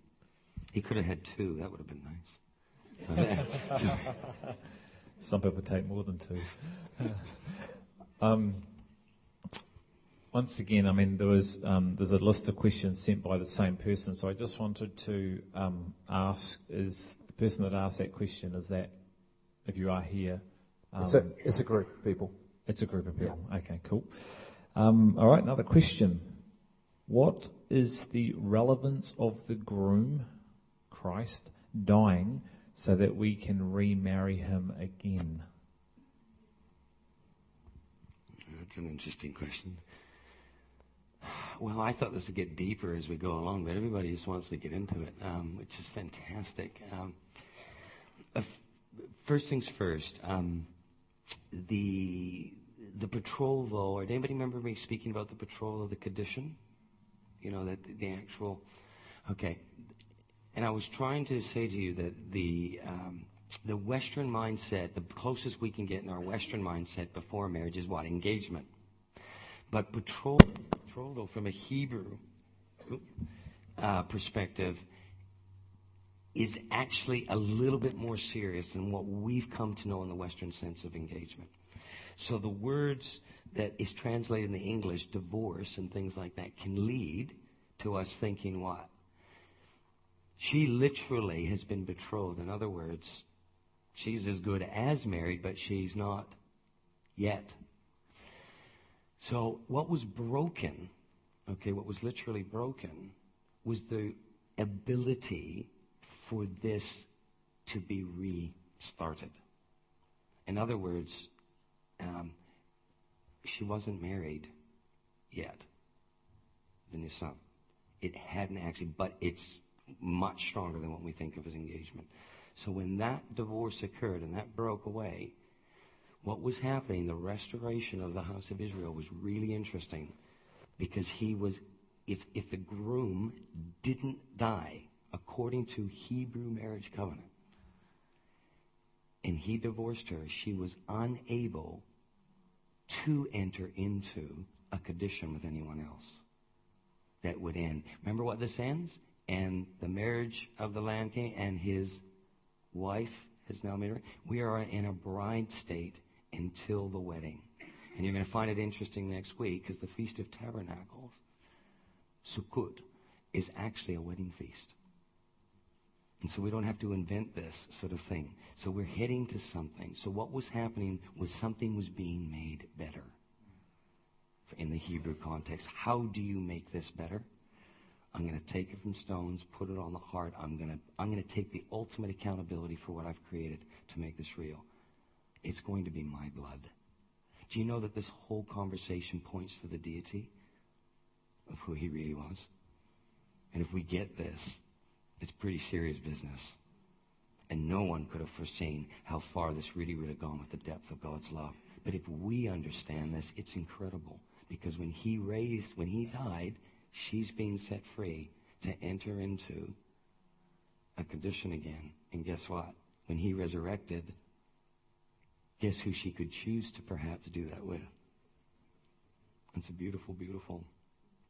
He could have had two. That would have been nice. Some people take more than two. um, once again, I mean, there was um, there's a list of questions sent by the same person, so I just wanted to um, ask: Is the person that asked that question is that if you are here? it's, a, um, it's a group of people. It's a group of people. Yeah. Okay, cool. Um, all right, another question: What is the relevance of the groom, Christ, dying? so that we can remarry him again? That's an interesting question. Well, I thought this would get deeper as we go along, but everybody just wants to get into it, um, which is fantastic. Um, uh, first things first, um, the the betrothal. Or anybody remember me speaking about the betrothal of the condition? You know that the actual. Okay, and I was trying to say to you that the, um, the Western mindset, the closest we can get in our Western mindset before marriage is what? Engagement. But betrothal, betrothal from a Hebrew uh, perspective is actually a little bit more serious than what we've come to know in the Western sense of engagement. So the words that is translated in the English, divorce and things like that, can lead to us thinking what? She literally has been betrothed. In other words, she's as good as married, but she's not yet. So what was broken, okay, what was literally broken was the ability for this to be restarted. In other words, um, she wasn't married yet, the new son. It hadn't actually, but it's much stronger than what we think of as engagement. So when that divorce occurred and that broke away, what was happening, the restoration of the house of Israel was really interesting because he was, if, if the groom didn't die according to Hebrew marriage covenant, and he divorced her, she was unable to enter into a condition with anyone else that would end. Remember what this ends? And the marriage of the Lamb came, and his wife has now married. We are in a bride state until the wedding. And you're going to find it interesting next week because the Feast of Tabernacles, Sukkot, is actually a wedding feast. And so we don't have to invent this sort of thing. So we're heading to something. So what was happening was something was being made better in the Hebrew context. How do you make this better? I'm going to take it from stones, put it on the heart. I'm going to, I'm going to take the ultimate accountability for what I've created to make this real. It's going to be my blood. Do you know that this whole conversation points to the deity of who he really was? And if we get this, it's pretty serious business. And no one could have foreseen how far this really would have gone with the depth of God's love. But if we understand this, it's incredible. Because when he raised, when he died, she's being set free to enter into a condition again. And guess what? When he resurrected, guess who she could choose to perhaps do that with? It's a beautiful, beautiful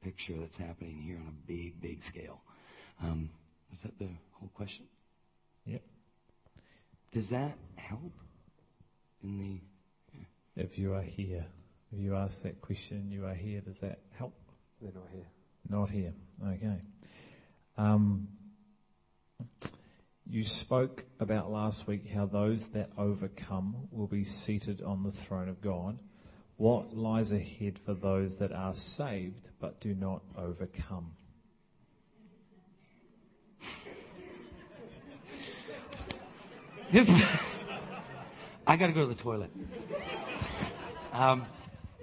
picture that's happening here on a big, big scale. Um, is that the whole question? Yep. Does that help in the? Yeah. If you are here, if you ask that question, you are here. Does that help? They're not here. Not here. Okay. Um, you spoke about last week how those that overcome will be seated on the throne of God. What lies ahead for those that are saved but do not overcome? I got to go to the toilet. Um,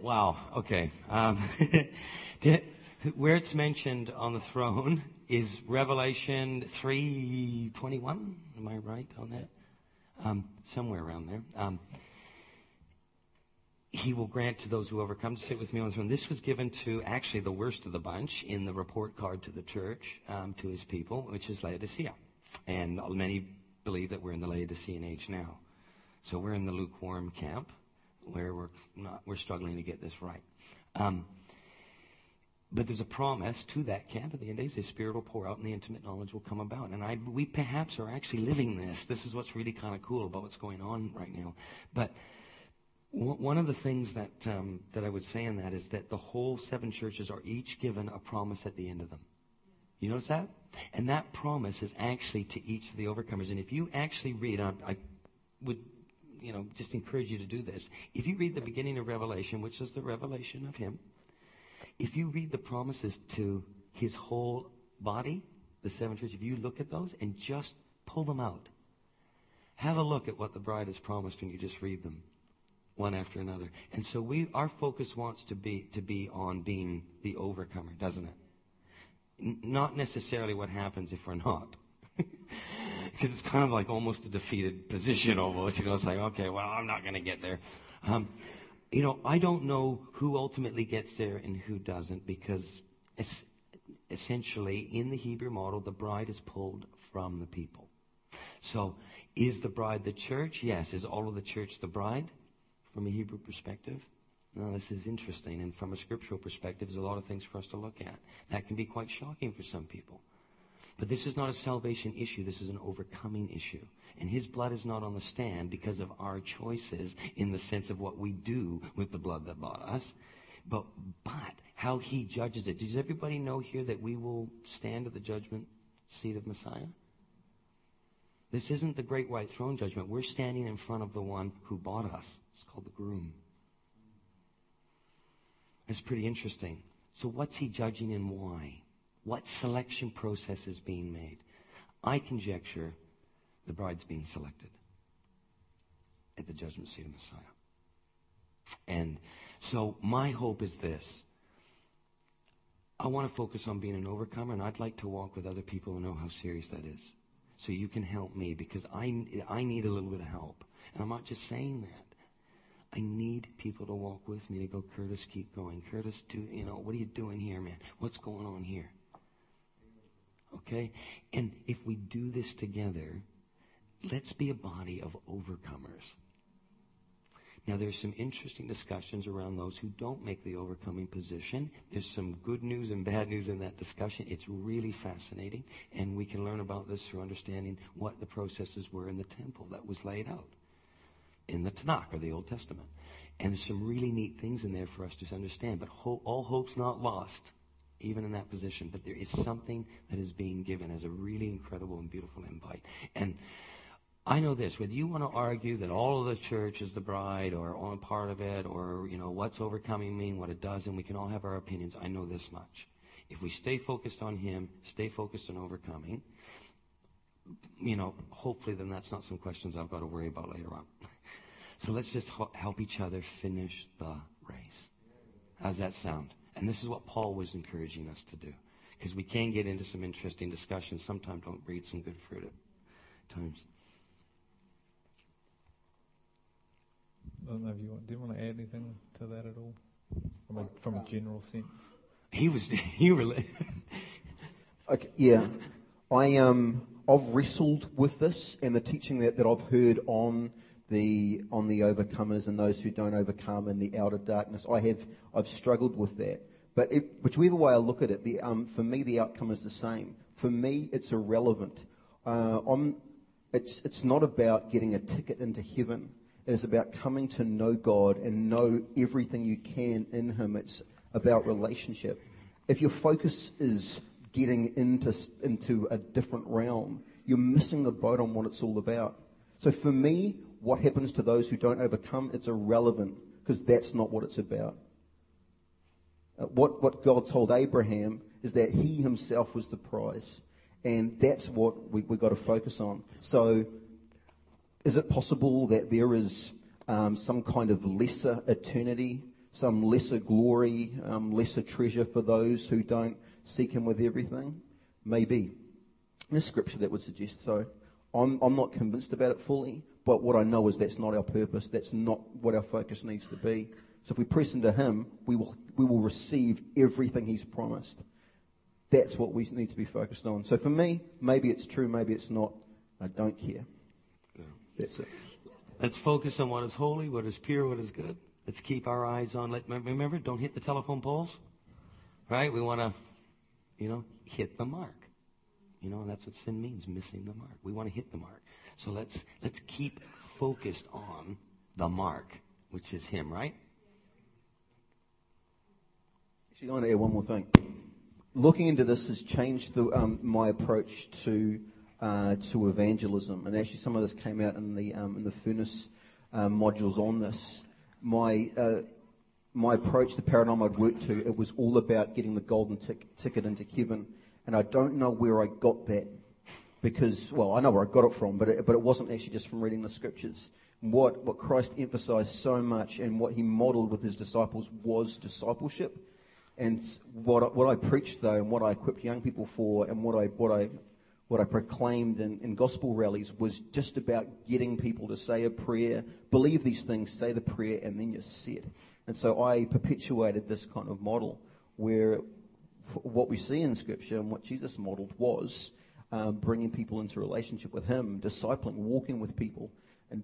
wow. Okay. Um, where it's mentioned on the throne is Revelation three twenty one. Am I right on that? Um, somewhere around there. Um, he will grant to those who overcome to sit with me on the throne. This was given to actually the worst of the bunch in the report card to the church, um, to his people, which is Laodicea. And many believe that we're in the Laodicean age now. So we're in the lukewarm camp where we're not, we're struggling to get this right. Um, but there's a promise to that camp at the end days. The Spirit will pour out and the intimate knowledge will come about. And I, we perhaps are actually living this. This is what's really kind of cool about what's going on right now. But w- one of the things that, um, that I would say in that is that the whole seven churches are each given a promise at the end of them. You notice that? And that promise is actually to each of the overcomers. And if you actually read, I, I would, you know, just encourage you to do this. If you read the beginning of Revelation, which is the revelation of Him, if you read the promises to His whole body, the seven churches, if you look at those and just pull them out, have a look at what the bride has promised when you just read them one after another. And so we, our focus wants to be, to be on being the overcomer, doesn't it? Not necessarily what happens if we're not. Because it's kind of like almost a defeated position almost. You know, it's like, okay, well, I'm not going to get there. Um, you know, I don't know who ultimately gets there and who doesn't because es- essentially in the Hebrew model, the bride is pulled from the people. So is the bride the church? Yes. Is all of the church the bride from a Hebrew perspective? Now, this is interesting, and from a scriptural perspective, there's a lot of things for us to look at. That can be quite shocking for some people. But this is not a salvation issue, this is an overcoming issue. And his blood is not on the stand because of our choices in the sense of what we do with the blood that bought us. But, but how he judges it. Does everybody know here that we will stand at the judgment seat of Messiah? This isn't the great white throne judgment. We're standing in front of the one who bought us. It's called the groom. It's pretty interesting. So what's he judging and why? What selection process is being made? I conjecture the bride's being selected at the judgment seat of Messiah. And so my hope is this. I want to focus on being an overcomer, and I'd like to walk with other people who know how serious that is. So you can help me because I, I need a little bit of help. And I'm not just saying that. I need people to walk with me to go, Curtis, keep going. Curtis, do, you know, what are you doing here, man? What's going on here? Okay? And if we do this together, let's be a body of overcomers. Now, there's some interesting discussions around those who don't make the overcoming position. There's some good news and bad news in that discussion. It's really fascinating, and we can learn about this through understanding what the processes were in the temple that was laid out in the Tanakh or the Old Testament. And there's some really neat things in there for us to understand. But ho- all hope's not lost, even in that position. But there is something that is being given as a really incredible and beautiful invite. And I know this, whether you want to argue that all of the church is the bride or on part of it or, you know, what's overcoming mean, what it does, and we can all have our opinions, I know this much. If we stay focused on Him, stay focused on overcoming, you know, hopefully then that's not some questions I've got to worry about later on. so let's just help each other finish the race. How's that sound? And this is what Paul was encouraging us to do. Because we can get into some interesting discussions. Sometimes don't breed some good fruit at times. I don't know if you want, do you want to add anything to that at all? From a, from a general sense? He was, he really. okay, yeah. I, um, I've wrestled with this and the teaching that, that I've heard on the, on the overcomers and those who don't overcome and the outer darkness. I have, I've struggled with that. But it, whichever way I look at it, the, um, for me, the outcome is the same. For me, it's irrelevant. Uh, it's, it's not about getting a ticket into heaven. It is about coming to know God and know everything you can in Him. It's about relationship. If your focus is getting into, into a different realm, you're missing the boat on what it's all about. So for me, what happens to those who don't overcome, it's irrelevant because that's not what it's about. Uh, what, what God told Abraham is that he himself was the prize. And that's what we, we've got to focus on. So is it possible that there is um, some kind of lesser eternity, some lesser glory, um, lesser treasure for those who don't seek Him with everything? Maybe. There's scripture that would suggest so. I'm, I'm not convinced about it fully, but what I know is that's not our purpose. That's not what our focus needs to be. So if we press into Him, we will, we will receive everything He's promised. That's what we need to be focused on. So for me, maybe it's true, maybe it's not. I don't care. That's it. Let's focus on what is holy, what is pure, what is good. Let's keep our eyes on. Let, remember, don't hit the telephone poles. Right? We want to, you know, hit the mark. You know, and that's what sin means, missing the mark. We want to hit the mark. So let's let's keep focused on the mark, which is Him, right? Actually, I want to add one more thing. Looking into this has changed the, um, my approach to uh, to evangelism. And actually, some of this came out in the um, in the furnace uh, modules on this. My uh, my approach, the paradigm I'd worked to, it was all about getting the golden tic- ticket into heaven. And I don't know where I got that because, well, I know where I got it from, but it, but it wasn't actually just from reading the scriptures. What, what Christ emphasized so much and what he modeled with his disciples was discipleship. And what, what I preached, though, and what I equipped young people for, and what I, what I what I proclaimed in, in, gospel rallies was just about getting people to say a prayer, believe these things, say the prayer, and then you're set. And so I perpetuated this kind of model where what we see in Scripture and what Jesus modeled was um, bringing people into relationship with Him, discipling, walking with people. And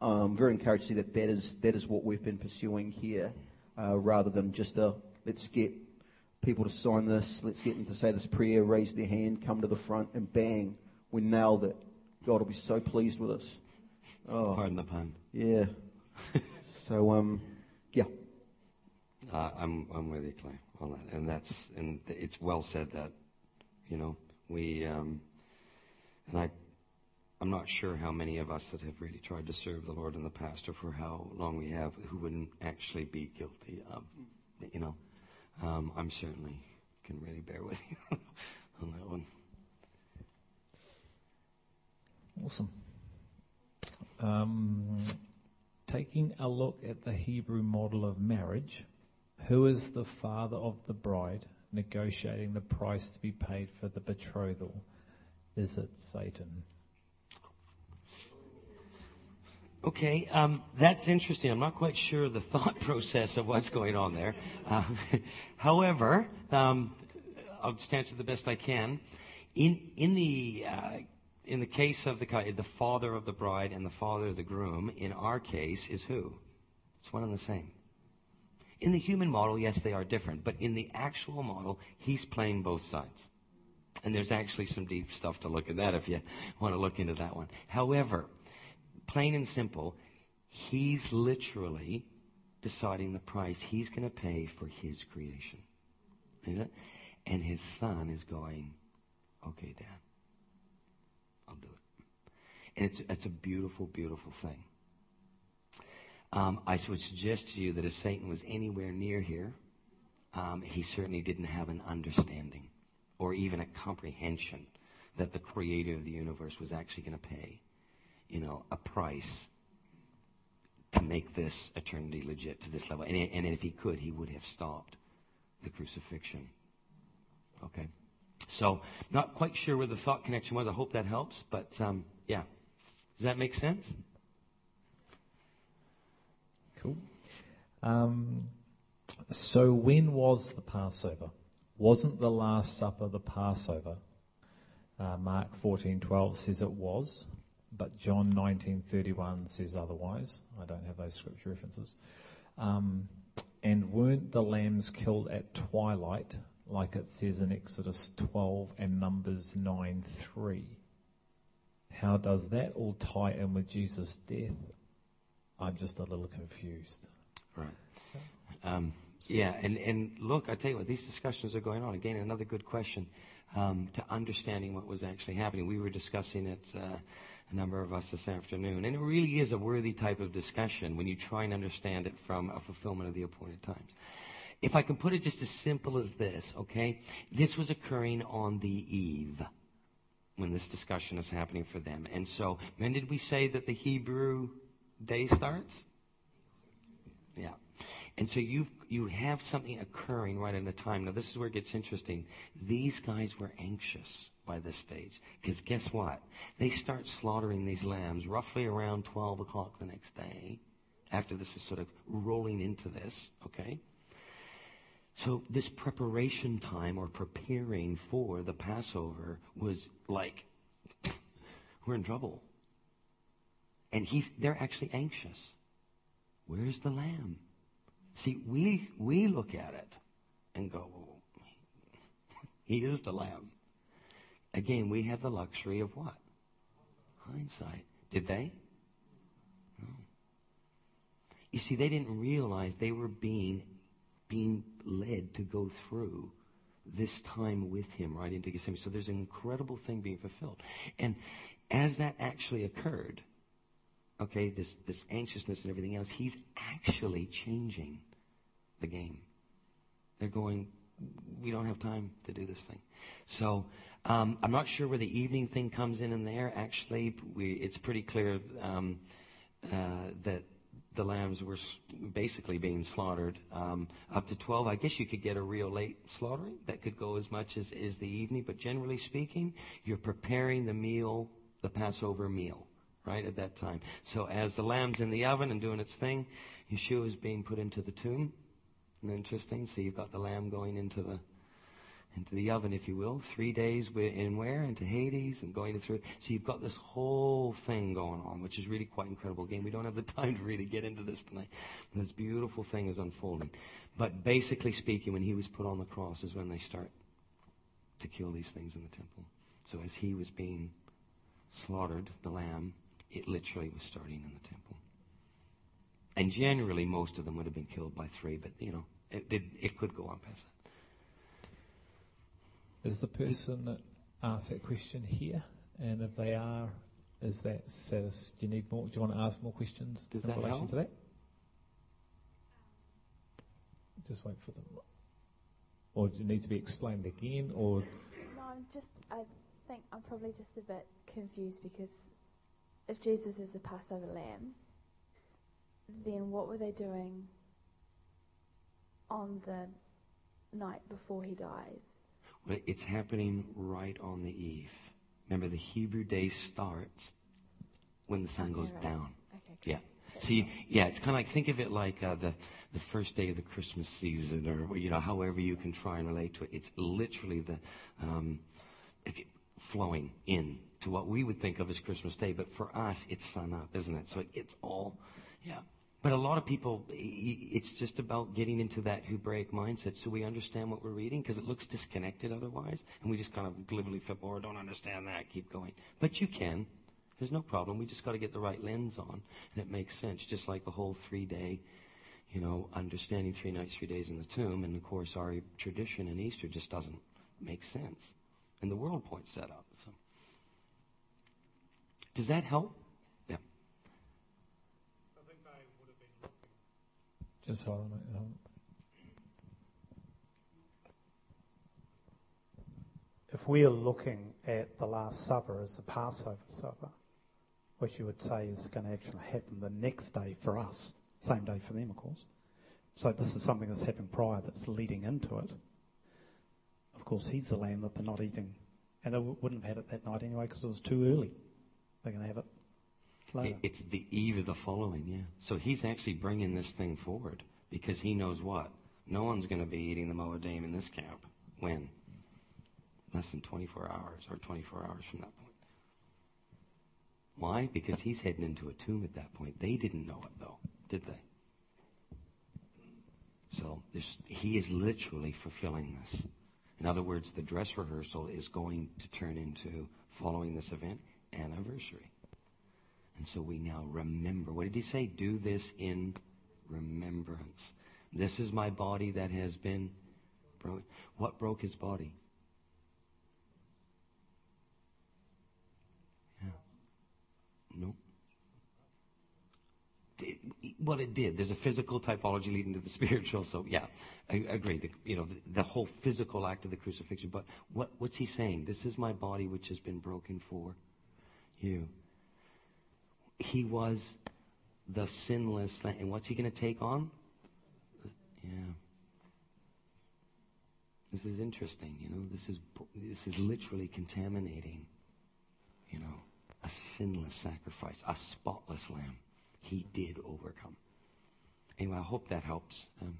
I'm um, very encouraged to see that that is, that is what we've been pursuing here uh, rather than just a let's get people to sign this. Let's get them to say this prayer, raise their hand, come to the front, and bang, we nailed it. God will be so pleased with us. Oh, Pardon the pun. Yeah. so, um, yeah. Uh, I'm I'm with you, Clay, on that, and that's and it's well said that, you know, we um, and I, I'm not sure how many of us that have really tried to serve the Lord in the past, or for how long we have, who wouldn't actually be guilty of, you know, um, I'm certainly can really bear with you on that one. Awesome. Um, taking a look at the Hebrew model of marriage, who is the father of the bride negotiating the price to be paid for the betrothal? Is it Satan? Okay, um, that's interesting. I'm not quite sure the thought process of what's going on there. Uh, however, um, I'll just answer the best I can. In in the uh, in the case of the the father of the bride and the father of the groom, in our case, is who? It's one and the same. In the human model, yes, they are different, but in the actual model, he's playing both sides. And there's actually some deep stuff to look at that if you want to look into that one. However, plain and simple, he's literally deciding the price he's going to pay for his creation. And his son is going, okay, Dad, I'll do it. And it's, it's a beautiful, beautiful thing. Um, I would suggest to you that if Satan was anywhere near here, um, he certainly didn't have an understanding or even a comprehension that the creator of the universe was actually going to pay you know, a price to make this eternity legit to this level. And, and if he could, he would have stopped the crucifixion. Okay? So, not quite sure where the thought connection was. I hope that helps. But, um, yeah. Does that make sense? Cool. Um, so, when was the Passover? Wasn't the Last Supper the Passover? Uh, Mark 14:12 says it was but John 19:31 says otherwise. I don't have those scripture references. Um, and weren't the lambs killed at twilight, like it says in Exodus 12 and Numbers 9:3? How does that all tie in with Jesus' death? I'm just a little confused. Right. Um, yeah, and, and look, I tell you what, these discussions are going on. Again, another good question um, to understanding what was actually happening. We were discussing it. Uh, a number of us this afternoon. And it really is a worthy type of discussion when you try and understand it from a fulfillment of the appointed times. If I can put it just as simple as this, okay? This was occurring on the eve when this discussion is happening for them. And so, when did we say that the Hebrew day starts? Yeah. And so you you have something occurring right at a time. Now this is where it gets interesting. These guys were anxious by this stage. Because guess what? They start slaughtering these lambs roughly around 12 o'clock the next day, after this is sort of rolling into this, okay? So this preparation time or preparing for the Passover was like, we're in trouble. And he's, they're actually anxious. Where's the lamb? See, we, we look at it and go, he is the lamb. Again, we have the luxury of what? Hindsight. Did they? No. You see, they didn't realize they were being, being led to go through this time with him right into Gethsemane. So there's an incredible thing being fulfilled. And as that actually occurred, okay, this, this anxiousness and everything else, he's actually changing the game. They're going, we don't have time to do this thing. So um, I'm not sure where the evening thing comes in in there. Actually, we, it's pretty clear um, uh, that the lambs were basically being slaughtered um, up to 12. I guess you could get a real late slaughtering that could go as much as, as the evening, but generally speaking, you're preparing the meal, the Passover meal, right, at that time. So as the lamb's in the oven and doing its thing, Yeshua is being put into the tomb. interesting. So you've got the lamb going into the into the oven, if you will. Three days in where? Into Hades and going through. So you've got this whole thing going on, which is really quite incredible. Again, we don't have the time to really get into this tonight. This beautiful thing is unfolding. But basically speaking, when he was put on the cross is when they start to kill these things in the temple. So as he was being slaughtered, the lamb, it literally was starting in the temple. And generally, most of them would have been killed by three, but you know, it, it, it could go on past that. Is the person that asked that question here? And if they are, is that satis- Do you need more? Do you want to ask more questions Does in that relation help? to that? Just wait for them. or do you need to be explained again, or No, I'm just, I think I'm probably just a bit confused because if Jesus is the Passover lamb, then what were they doing on the night before he dies? Well, it's happening right on the eve. Remember, the Hebrew day starts when the sun Okay, goes right. down. Okay, cool. Yeah. You, yeah, it's kind of like think of it like uh, the the first day of the Christmas season, or you know, however you can try and relate to it. It's literally the um, flowing in to what we would think of as Christmas Day, but for us, it's sun up, isn't it? So it, it's all, yeah. But a lot of people, it's just about getting into that Hebraic mindset, so we understand what we're reading, because it looks disconnected otherwise, and we just kind of glibly flip over, don't understand that, keep going. But you can. There's no problem. We just got to get the right lens on, and it makes sense. Just like the whole three-day, you know, understanding three nights, three days in the tomb, and of course our tradition in Easter just doesn't make sense, and the world points that out. So, does that help? Yeah. just hold on. a minute, hold on. if we are looking at the Last Supper as the Passover supper, which you would say is going to actually happen the next day for us, same day for them, of course. So this is something that's happened prior that's leading into it. Of course, he's the lamb that they're not eating. And they wouldn't have had it that night anyway because it was too early. They're going to have it later. It's the eve of the following, yeah. So he's actually bringing this thing forward because he knows what? No one's going to be eating the Moedim in this camp. When? Less than 24 hours or 24 hours from that point. Why? Because he's heading into a tomb at that point. They didn't know it, though, did they? So he is literally fulfilling this. In other words, the dress rehearsal is going to turn into, following this event, anniversary. And so we now remember. What did he say? Do this in remembrance. This is my body that has been broken. What broke his body? Yeah. Nope. It- Well, it did. There's a physical typology leading to the spiritual. So, yeah, I I agree. The, you know, the, the whole physical act of the crucifixion. But what, what's he saying? This is my body which has been broken for you. He was the sinless lamb. And what's he going to take on? Yeah. This is interesting, you know. This is this is literally contaminating, you know, a sinless sacrifice, a spotless lamb. He did overcome. Anyway, I hope that helps. Um,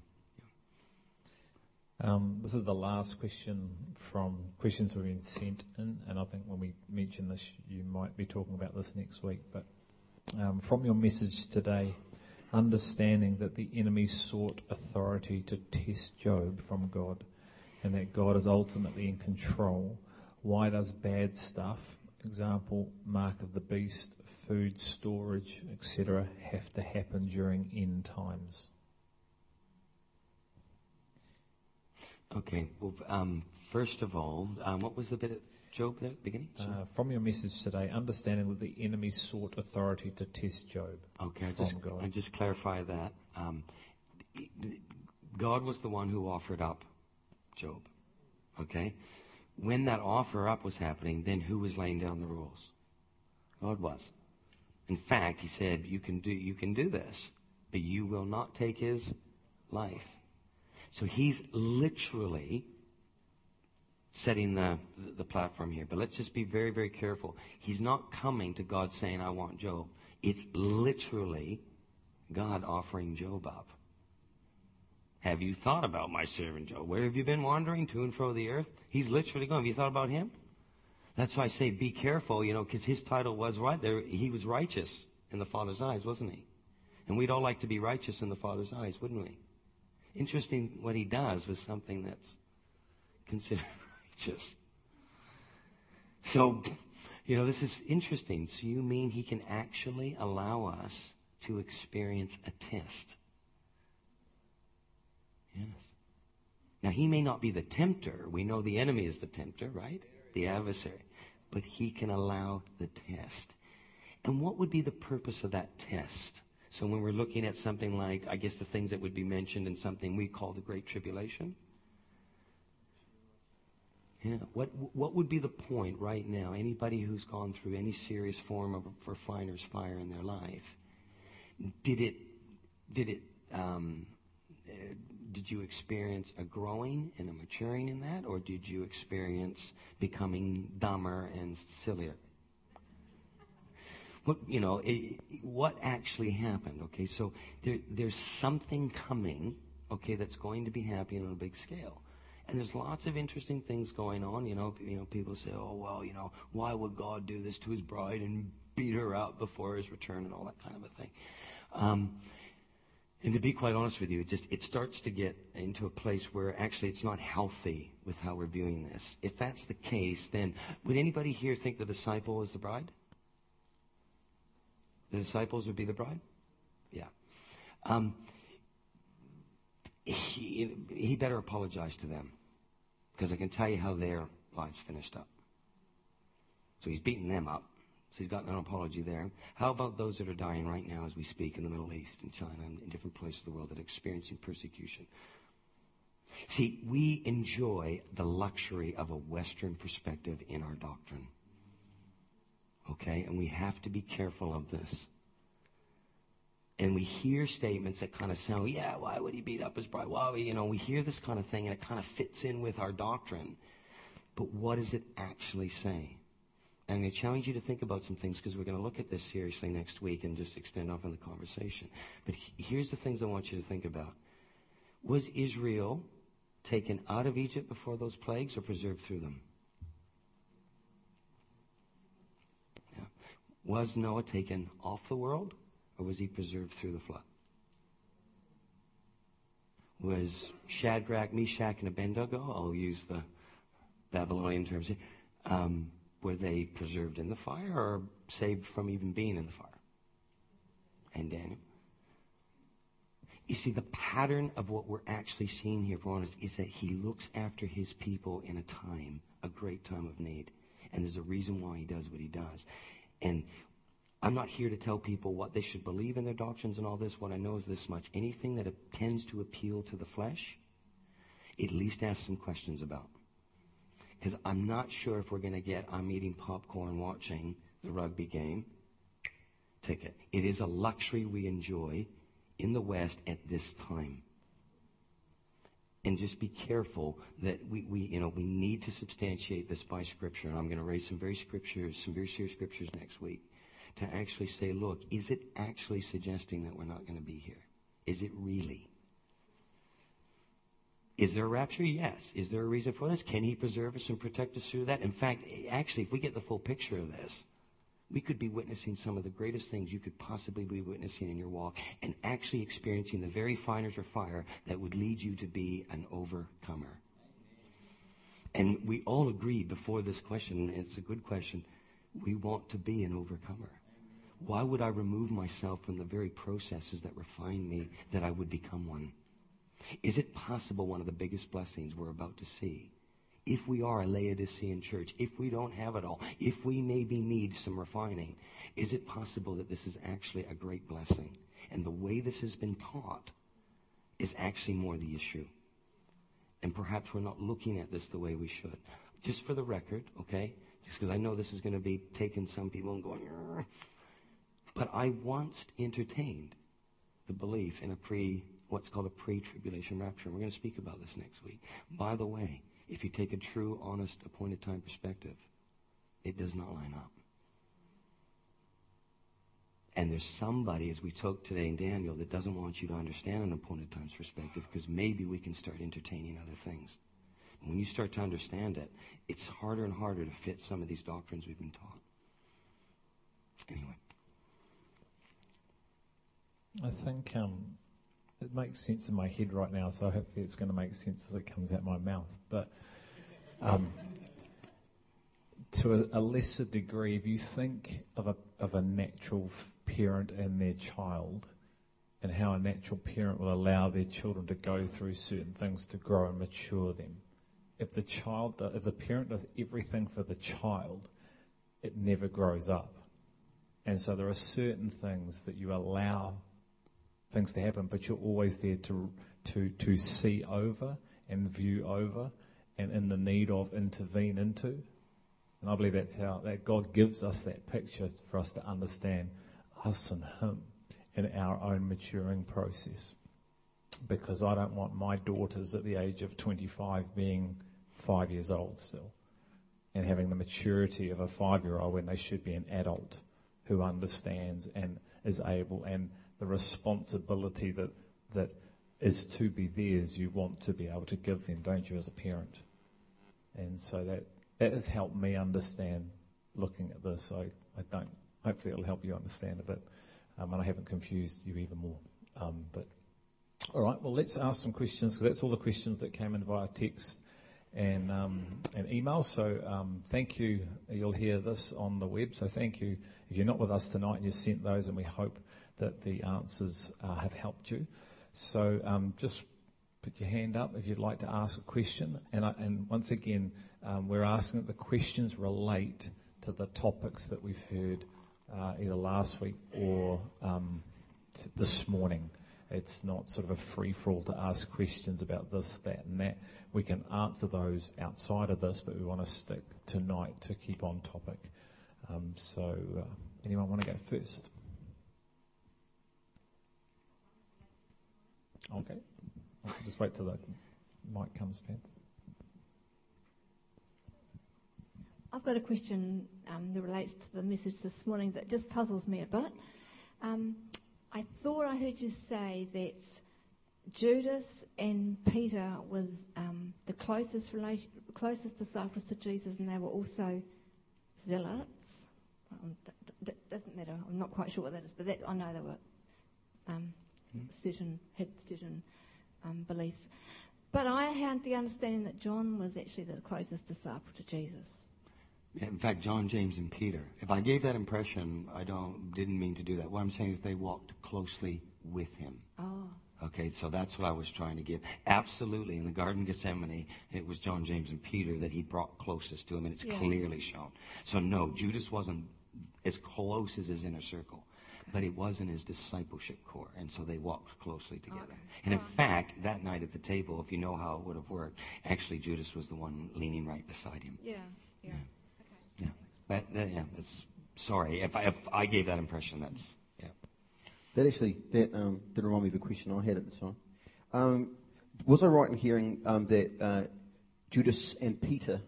this is the last question from questions we've been sent in, and I think when we mention this, you might be talking about this next week. But um, from your message today, understanding that the enemy sought authority to test Job from God, and that God is ultimately in control. Why does bad stuff, example, mark of the beast, food storage, etc., have to happen during end times? Okay. Well, um, first of all, um, what was the bit at Job there at the beginning? Uh, from your message today, understanding that the enemy sought authority to test Job. Okay, I just, God. I just clarify that. Um, God was the one who offered up Job. Okay? When that offer up was happening, then who was laying down the rules? God was. In fact, he said, you can do, you can do this, but you will not take his life. So he's literally setting the, the platform here. But let's just be very, very careful. He's not coming to God saying, I want Job. It's literally God offering Job up. Have you thought about my servant Job? Where have you been wandering to and fro the earth? He's literally going. Have you thought about him? That's why I say be careful, you know, because his title was right there. He was righteous in the Father's eyes, wasn't he? And we'd all like to be righteous in the Father's eyes, wouldn't we? Interesting, what he does was something that's considered righteous. So, you know, this is interesting. So you mean he can actually allow us to experience a test? Yes. Now, he may not be the tempter. We know the enemy is the tempter, right? The adversary. But he can allow the test. And what would be the purpose of that test? So when we're looking at something like, I guess the things that would be mentioned in something we call the Great Tribulation, Yeah. What what would be the point right now? Anybody who's gone through any serious form of refiner's fire in their life, did it did it um, uh, did you experience a growing and a maturing in that, or did you experience becoming dumber and sillier? You know, it, what actually happened? Okay, so there, there's something coming. Okay, that's going to be happening on a big scale. And there's lots of interesting things going on. You know, you know, people say, "Oh, well, you know, why would God do this to His bride and beat her up before His return and all that kind of a thing?" Um, and to be quite honest with you, it just it starts to get into a place where actually it's not healthy with how we're viewing this. If that's the case, then would anybody here think the disciple is the bride? The disciples would be the bride? Yeah. Um, he, he better apologize to them because I can tell you how their lives finished up. So he's beating them up. So he's got an apology there. How about those that are dying right now as we speak in the Middle East, in China, and in different places of the world that are experiencing persecution? See, we enjoy the luxury of a Western perspective in our doctrine. Okay? And we have to be careful of this and we hear statements that kind of sound, yeah, why would he beat up his bride? Why, you know, we hear this kind of thing and it kind of fits in with our doctrine. But what does it actually say? And I'm going to challenge you to think about some things because we're going to look at this seriously next week and just extend off in the conversation. But here's the things I want you to think about. Was Israel taken out of Egypt before those plagues or preserved through them? Yeah. Was Noah taken off the world or was he preserved through the flood? Was Shadrach, Meshach, and Abednego, I'll use the Babylonian terms here, um, were they preserved in the fire or saved from even being in the fire? And Daniel. You see, the pattern of what we're actually seeing here, for honest, is that he looks after his people in a time, a great time of need. And there's a reason why he does what he does. And I'm not here to tell people what they should believe in their doctrines and all this. What I know is this much. Anything that tends to appeal to the flesh, at least ask some questions about. Because I'm not sure if we're going to get I'm eating popcorn watching the rugby game ticket. It is a luxury we enjoy in the West at this time. And just be careful that we, we, you know, we need to substantiate this by scripture. And I'm going to raise some very scriptures, some very serious scriptures next week to actually say, look, is it actually suggesting that we're not going to be here? Is it really? Is there a rapture? Yes. Is there a reason for this? Can he preserve us and protect us through that? In fact, actually, if we get the full picture of this, we could be witnessing some of the greatest things you could possibly be witnessing in your walk and actually experiencing the very finest of fire that would lead you to be an overcomer. And we all agree before this question, and it's a good question, we want to be an overcomer. Why would I remove myself from the very processes that refine me that I would become one? Is it possible one of the biggest blessings we're about to see? If we are a Laodicean church, if we don't have it all, if we maybe need some refining, is it possible that this is actually a great blessing? And the way this has been taught is actually more the issue. And perhaps we're not looking at this the way we should. Just for the record, okay? Just because I know this is going to be taking some people and going, but I once entertained the belief in a pre, what's called a pre-tribulation rapture. And we're going to speak about this next week. By the way, if you take a true, honest, appointed time perspective, it does not line up. And there's somebody, as we talked today in Daniel, that doesn't want you to understand an appointed time's perspective because maybe we can start entertaining other things. when you start to understand it, it's harder and harder to fit some of these doctrines we've been taught. Anyway. I think um, it makes sense in my head right now, so hopefully it's going to make sense as it comes out my mouth. But um, to a, a, lesser degree, if you think of a of a natural parent and their child, and how a natural parent will allow their children to go through certain things to grow and mature them. If the child, if the parent does everything for the child, it never grows up. And so there are certain things that you allow things to happen, but you're always there to, to, to see over and view over and in the need of intervene into. And I believe that's how that God gives us that picture for us to understand us and Him in our own maturing process. Because I don't want my daughters at the age of 25 being five years old still and having the maturity of a five year old when they should be an adult who understands and is able and the responsibility that, that is to be theirs, you want to be able to give them, don't you, as a parent? And so that, that has helped me understand looking at this. I, I don't, hopefully it'll help you understand a bit. Um, and I haven't confused you even more. Um, but, all right, well, let's ask some questions. because that's all the questions that came in via text and, um, and email. So um, thank you. You'll hear this on the web. So thank you. If you're not with us tonight, and you sent those, and we hope that the answers uh, have helped you. So um, just put your hand up if you'd like to ask a question. And, I, and once again, um, we're asking that the questions relate to the topics that we've heard uh, either last week or um, t- this morning. It's not sort of a free for all to ask questions about this, that, and that. We can answer those outside of this, but we want to stick tonight to keep on topic. Um, so, uh, anyone want to go first? Okay. I'll just wait till the mic comes, Pam. I've got a question um, that relates to the message this morning that just puzzles me a bit. Um, I thought I heard you say that Judas and Peter was um, the closest relation, closest disciples to Jesus, and they were also zealots. Um, that doesn't matter. I'm not quite sure what that is, but that, I know they were certain had certain um, beliefs. But I had the understanding that John was actually the closest disciple to Jesus. In fact, John, James, and Peter. If I gave that impression, I don't didn't mean to do that. What I'm saying is they walked closely with him. Oh. Okay, so that's what I was trying to give. Absolutely, in the Garden of Gethsemane, it was John, James, and Peter that he brought closest to him, and it's Yeah. clearly shown. So no, Judas wasn't as close as his inner circle, but it was in his discipleship core, and so they walked closely together. Okay. And in fact, that night at the table, if you know how it would have worked, actually Judas was the one leaning right beside him. Yeah, yeah. Yeah, but that, yeah, it's sorry if I, if I gave that impression. That's yeah. That actually that um, did remind me of a question I had at the time. Um, was I right in hearing um, that uh, Judas and Peter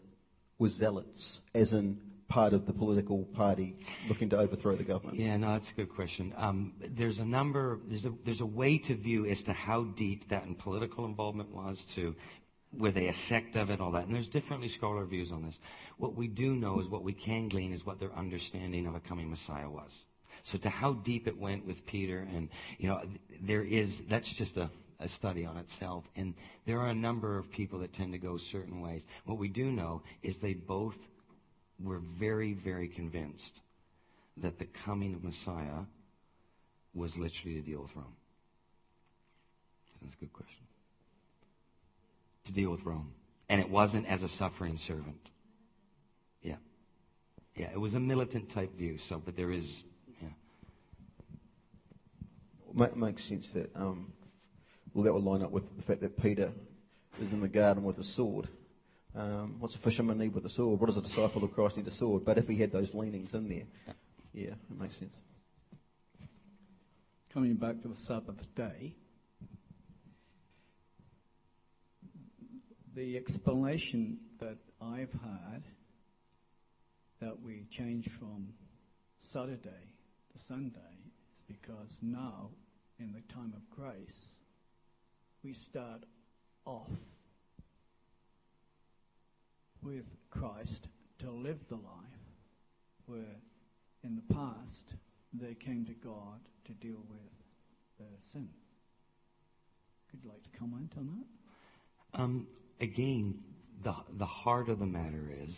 were zealots, as in part of the political party looking to overthrow the government? Yeah, no, that's a good question. Um, there's a number, there's a, there's a way to view as to how deep that in political involvement was to, were they a sect of it, all that. And there's differently scholar views on this. What we do know is what we can glean is what their understanding of a coming Messiah was. So to how deep it went with Peter and, you know, there is, that's just a, a study on itself. And there are a number of people that tend to go certain ways. What we do know is they both were very, very convinced that the coming of Messiah was literally to deal with Rome. That's a good question. To deal with Rome. And it wasn't as a suffering servant. Yeah. Yeah, it was a militant type view, so, but there is, yeah. Ma- makes sense that, um, well, that would line up with the fact that Peter is in the garden with a sword. Um, what's a fisherman need with a sword? What does a disciple of Christ need a sword? But if he had those leanings in there, yeah, it makes sense. coming back to the Sabbath day, the explanation that I've had that we change from Saturday to Sunday is because now, in the time of grace, we start off with Christ to live the life where in the past they came to God to deal with their sin. Could you like to comment on that? Um, again, the, the heart of the matter is,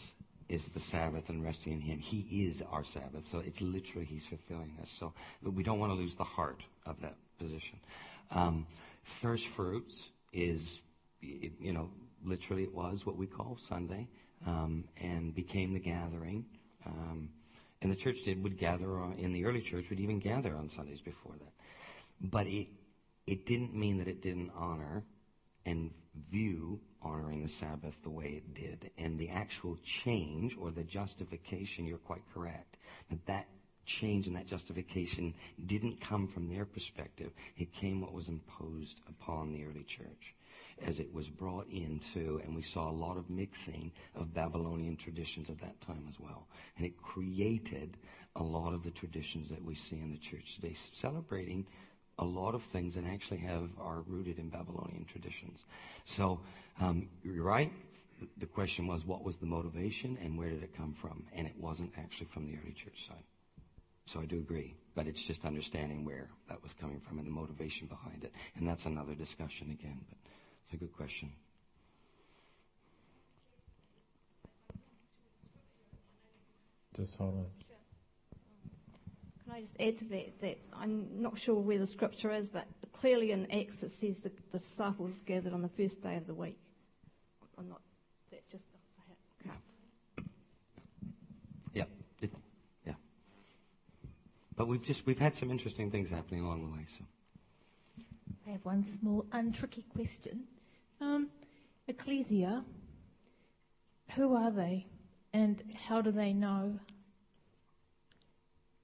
is the Sabbath and resting in Him. He is our Sabbath, so it's literally He's fulfilling this. So, but we don't want to lose the heart of that position. Um, first fruits is, you know, literally it was what we call Sunday, um, and became the gathering. Um, and the church did would gather on, in the early church would even gather on Sundays before that. But it it didn't mean that it didn't honor and view honoring the Sabbath the way it did. And the actual change or the justification, you're quite correct, that that change and that justification didn't come from their perspective. It came what was imposed upon the early church as it was brought into, and we saw a lot of mixing of Babylonian traditions at that time as well. And it created a lot of the traditions that we see in the church today, celebrating a lot of things that actually have are rooted in Babylonian traditions. So um, you're right. The question was, what was the motivation and where did it come from? And it wasn't actually from the early church side. So I do agree, but it's just understanding where that was coming from and the motivation behind it. And that's another discussion again, but it's a good question. Just hold on. Can I just add to that that I'm not sure where the scripture is, but clearly in Acts it says the, the disciples gathered on the first day of the week. I'm not. That's just. Okay. Yeah, it, yeah. But we've just we've had some interesting things happening along the way. So I have one small, untricky question. Um, Ecclesia, who are they, and how do they know?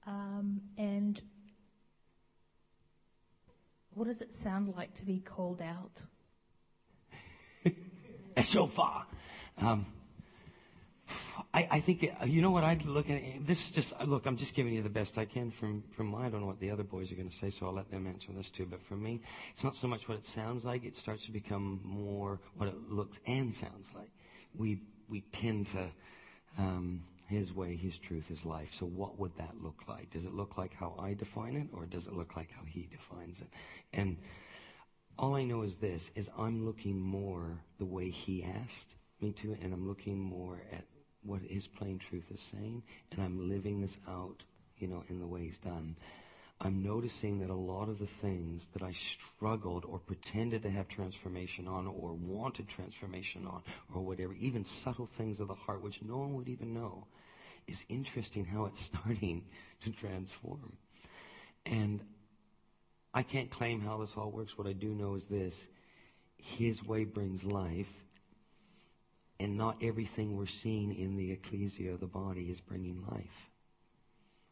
Um, and what does it sound like to be called out? so far. Um, I, I, think, you know what I'd look at? This is just, look, I'm just giving you the best I can from, from my, I don't know what the other boys are going to say, so I'll let them answer this too. But for me, it's not so much what it sounds like, it starts to become more what it looks and sounds like. We, we tend to, um, his way, His truth, His life. So what would that look like? Does it look like how I define it or does it look like how He defines it? And all I know is this, is I'm looking more the way He asked me to and I'm looking more at what His plain truth is saying and I'm living this out, you know, in the way He's done. I'm noticing that a lot of the things that I struggled or pretended to have transformation on or wanted transformation on or whatever, even subtle things of the heart which no one would even know, is interesting how it's starting to transform. And I can't claim how this all works. What I do know is this. His way brings life, and not everything we're seeing in the ecclesia of the body is bringing life.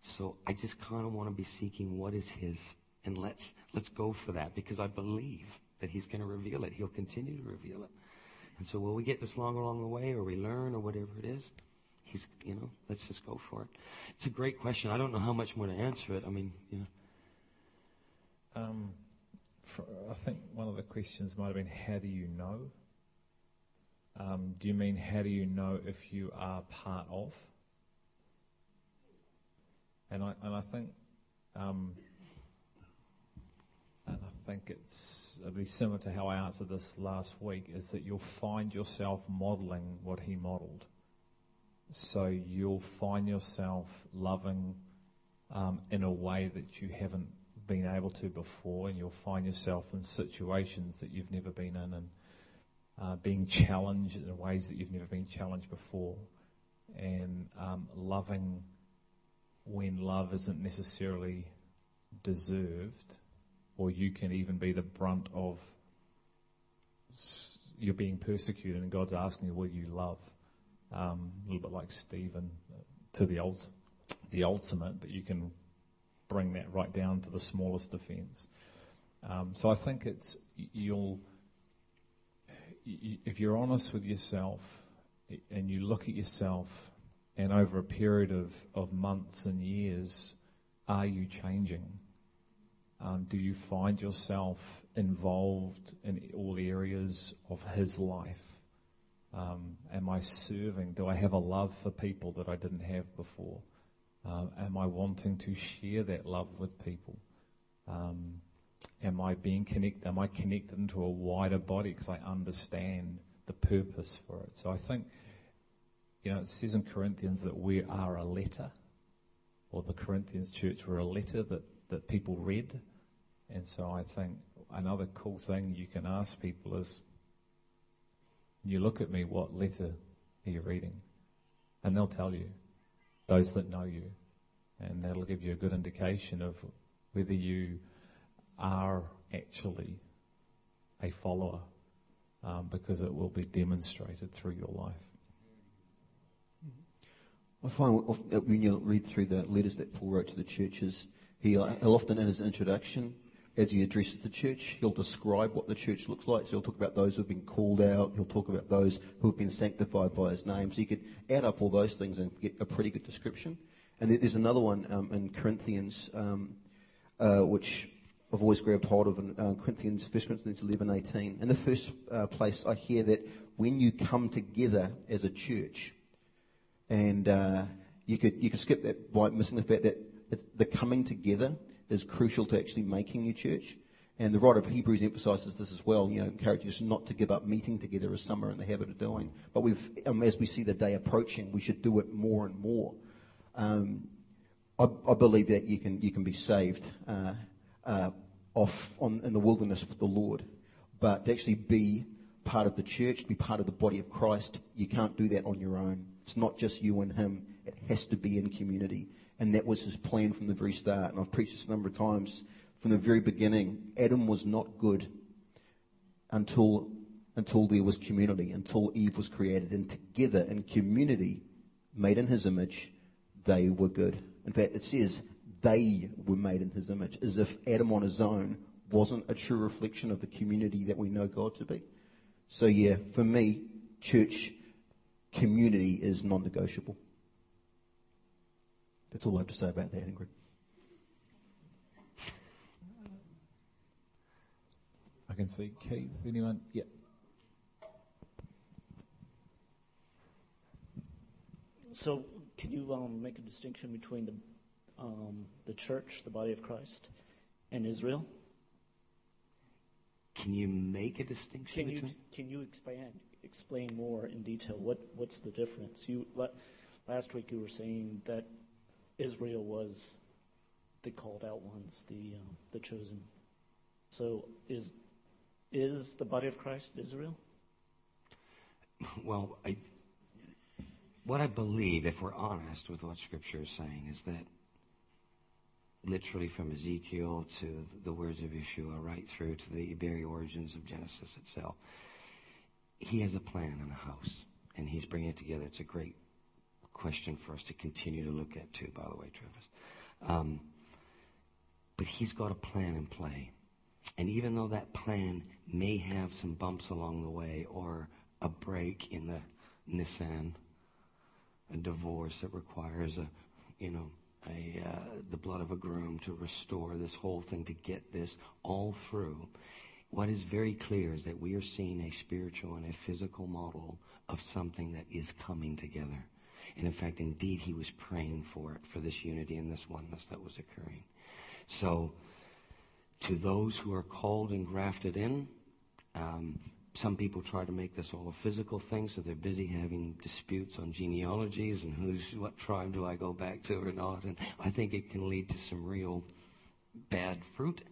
So I just kind of want to be seeking what is His, and let's let's go for that because I believe that He's going to reveal it. He'll continue to reveal it. And so will we get this long along the way, or we learn, or whatever it is? He's, you know, let's just go for it. It's a great question. I don't know how much more to answer it. I mean, you know. Um, for, I think one of the questions might have been, how do you know? Um, do you mean how do you know if you are part of? And I and I think um, and I think it's it'll be similar to how I answered this last week. Is that you'll find yourself modelling what he modelled. So you'll find yourself loving um, in a way that you haven't been able to before, and you'll find yourself in situations that you've never been in, and uh, being challenged in ways that you've never been challenged before, and um, loving when love isn't necessarily deserved, or you can even be the brunt of you're being persecuted, and God's asking you, "Will you love?" Um, a little bit like Stephen uh, to the ult- the ultimate, but you can bring that right down to the smallest offence. Um, so I think it's you'll if you're honest with yourself and you look at yourself and over a period of, of months and years, are you changing? Um, do you find yourself involved in all areas of his life? Um, am I serving? Do I have a love for people that I didn't have before? Um, am I wanting to share that love with people? Um, am I being connected? Am I connected into a wider body because I understand the purpose for it? So I think you know, it says in Corinthians that we are a letter, or the Corinthians church were a letter that, that people read. And so I think another cool thing you can ask people is, you look at me, what letter are you reading? And they'll tell you, those that know you. And that'll give you a good indication of whether you are actually a follower um, because it will be demonstrated through your life. I find when you read through the letters that Paul wrote to the churches, he, uh, he'll often in his introduction, as he addresses the church, he'll describe what the church looks like. So he'll talk about those who've been called out. He'll talk about those who have been sanctified by his name. So you could add up all those things and get a pretty good description. And there's another one um, in Corinthians, um, uh, which I've always grabbed hold of in uh, Corinthians, 1 Corinthians 11, 18. In the first uh, place, I hear that when you come together as a church, and uh, you could you could skip that by missing the fact that the coming together is crucial to actually making your church. And the writer of Hebrews emphasises this as well. You know, encourages us not to give up meeting together as some are in the habit of doing. But we've, um, as we see the day approaching, we should do it more and more. Um, I, I, believe that you can you can be saved uh, off on, in the wilderness with the Lord, but to actually be part of the church, to be part of the body of Christ, you can't do that on your own. It's not just you and Him. It has to be in community, and that was His plan from the very start. And I've preached this a number of times from the very beginning. Adam was not good until until there was community, until Eve was created, and together in community, made in His image, they were good. In fact, it says they were made in his image, as if Adam on his own wasn't a true reflection of the community that we know God to be. So, yeah, for me, church community is non negotiable. That's all I have to say about that, Ingrid. I can see Keith. Anyone? Yeah. So, can you um, make a distinction between the um, the church, the body of Christ, and Israel? Can you make a distinction? Can you can you expand explain more in detail what what's the difference? You last week you were saying that Israel was the called out ones, the um, the chosen. So is is the body of Christ Israel? Well, I, what I believe, if we're honest with what Scripture is saying, is that literally from Ezekiel to the words of Yeshua, right through to the very origins of Genesis itself, he has a plan and a house, and he's bringing it together. It's a great question for us to continue to look at, too, by the way, Travis. Um, but he's got a plan in play. And even though that plan may have some bumps along the way or a break in the Nissan, a divorce that requires a, you know, a, uh, the blood of a groom to restore this whole thing, to get this all through. What is very clear is that we are seeing a spiritual and a physical model of something that is coming together. And in fact, indeed, he was praying for it, for this unity and this oneness that was occurring. So, to those who are called and grafted in, um, some people try to make this all a physical thing, so they're busy having disputes on genealogies and who's what tribe do I go back to or not. And I think it can lead to some real bad fruit.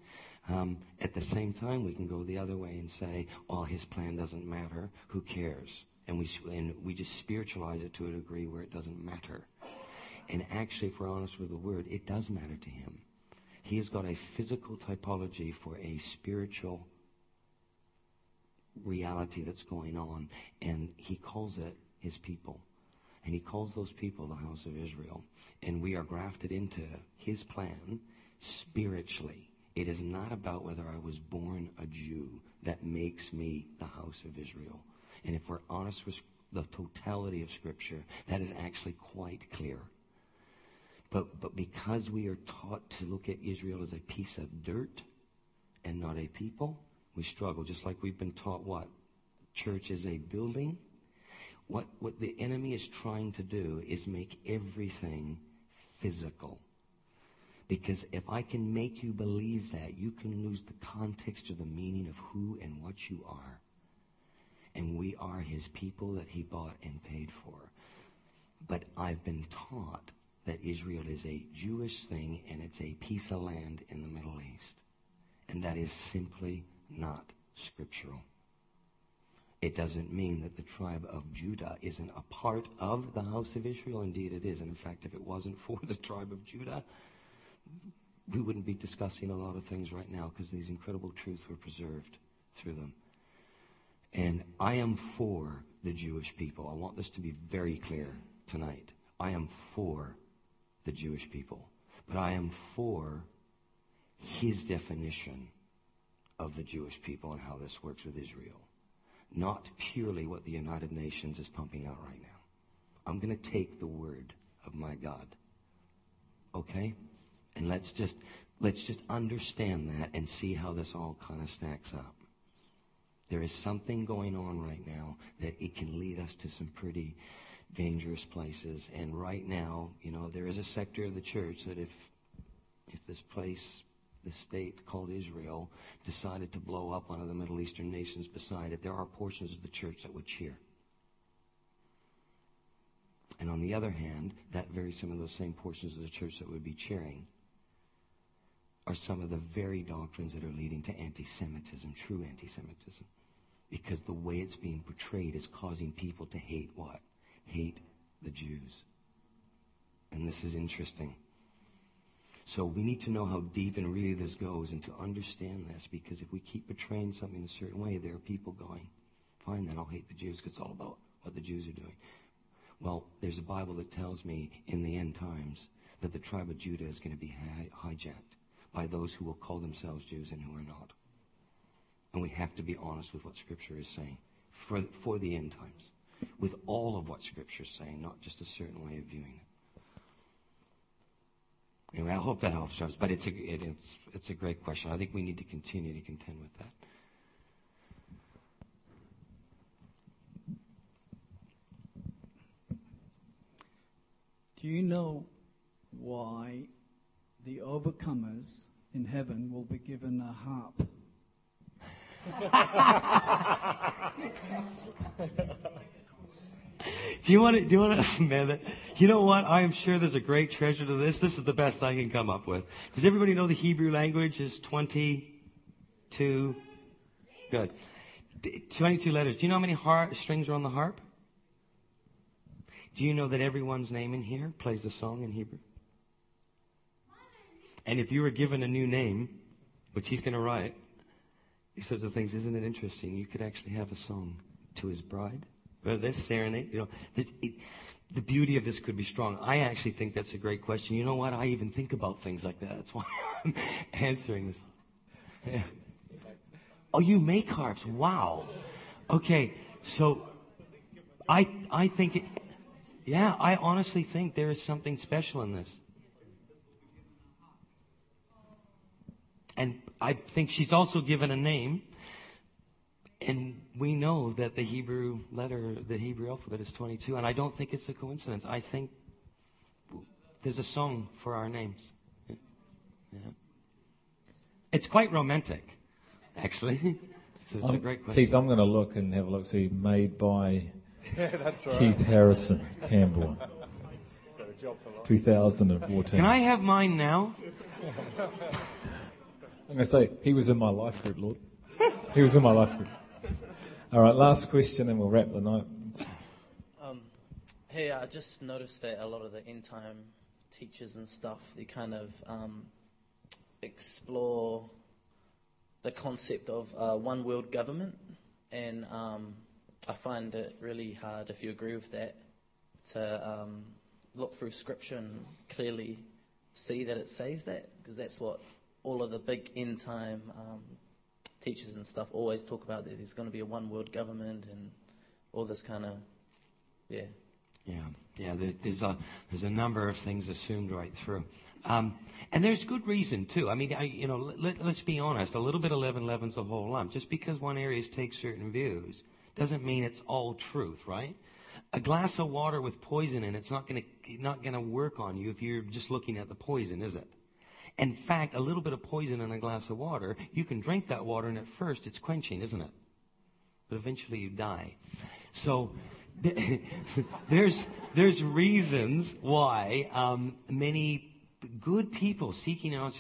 Um, at the same time, we can go the other way and say, "Well, his plan doesn't matter. Who cares?" And we and we just spiritualize it to a degree where it doesn't matter. And actually, if we're honest with the word, it does matter to him. He has got a physical typology for a spiritual reality that's going on. And he calls it his people. And he calls those people the house of Israel. And we are grafted into his plan spiritually. It is not about whether I was born a Jew that makes me the house of Israel. And if we're honest with the totality of Scripture, that is actually quite clear. But, but because we are taught to look at Israel as a piece of dirt and not a people, we struggle, just like we've been taught what? Church is a building. What, what the enemy is trying to do is make everything physical. Because if I can make you believe that, you can lose the context or the meaning of who and what you are. And we are his people that he bought and paid for. But I've been taught that Israel is a Jewish thing and it's a piece of land in the Middle East. And that is simply not scriptural. It doesn't mean that the tribe of Judah isn't a part of the house of Israel. Indeed, it is. And in fact, if it wasn't for the tribe of Judah, we wouldn't be discussing a lot of things right now because these incredible truths were preserved through them. And I am for the Jewish people. I want this to be very clear tonight. I am for the Jewish people. But I am for his definition of the Jewish people and how this works with Israel. Not purely what the United Nations is pumping out right now. I'm going to take the word of my God. Okay? And let's just let's just understand that and see how this all kind of stacks up. There is something going on right now that it can lead us to some pretty dangerous places. And right now, you know, there is a sector of the church that if if this place, this state called Israel, decided to blow up one of the Middle Eastern nations beside it, there are portions of the church that would cheer. And on the other hand, that very some of those same portions of the church that would be cheering are some of the very doctrines that are leading to anti-Semitism, true anti-Semitism. Because the way it's being portrayed is causing people to hate what? Hate the Jews. And this is interesting. So we need to know how deep and really this goes and to understand this because if we keep portraying something a certain way, there are people going, fine, then I'll hate the Jews because it's all about what the Jews are doing. Well, there's a Bible that tells me in the end times that the tribe of Judah is going to be hijacked by those who will call themselves Jews and who are not. And we have to be honest with what Scripture is saying for, for the end times, with all of what Scripture is saying, not just a certain way of viewing it. Anyway, I hope that helps us. But it's a, it, it's, it's a great question. I think we need to continue to contend with that. Do you know why the overcomers in heaven will be given a harp? do you want to, do you want to, man, you know what? I am sure there's a great treasure to this. This is the best I can come up with. Does everybody know the Hebrew language is 22? Good. 22 letters. Do you know how many har- strings are on the harp? Do you know that everyone's name in here plays a song in Hebrew? And if you were given a new name, which he's going to write, these sorts of things, isn't it interesting? You could actually have a song to his bride. This serenade, you know, it, it, the beauty of this could be strong. I actually think that's a great question. You know what? I even think about things like that. That's why I'm answering this. Yeah. Oh, you make harps. Wow. Okay. So I, I think it, yeah, I honestly think there is something special in this. And I think she's also given a name. And we know that the Hebrew letter, the Hebrew alphabet is 22. And I don't think it's a coincidence. I think there's a song for our names. Yeah. It's quite romantic, actually. so it's um, a great question. Keith, I'm going to look and have a look. See, made by yeah, that's right. Keith Harrison Campbell. 2014. Can I have mine now? I'm going to say, he was in my life group, Lord. He was in my life group. All right, last question and we'll wrap the night. Um, hey, I just noticed that a lot of the end time teachers and stuff, they kind of um, explore the concept of uh, one world government. And um, I find it really hard, if you agree with that, to um, look through scripture and clearly see that it says that, because that's what all of the big end time um, teachers and stuff always talk about that there's going to be a one world government and all this kind of, yeah. Yeah, yeah. There's a there's a number of things assumed right through, um, and there's good reason too. I mean, I, you know, let, us be honest. A little bit of leaven leavens the whole lump. Just because one area takes certain views doesn't mean it's all truth, right? A glass of water with poison in it's not going to not going to work on you if you're just looking at the poison, is it? In fact, a little bit of poison in a glass of water, you can drink that water and at first it's quenching, isn't it? But eventually you die. So there's there's reasons why um, many good people seeking out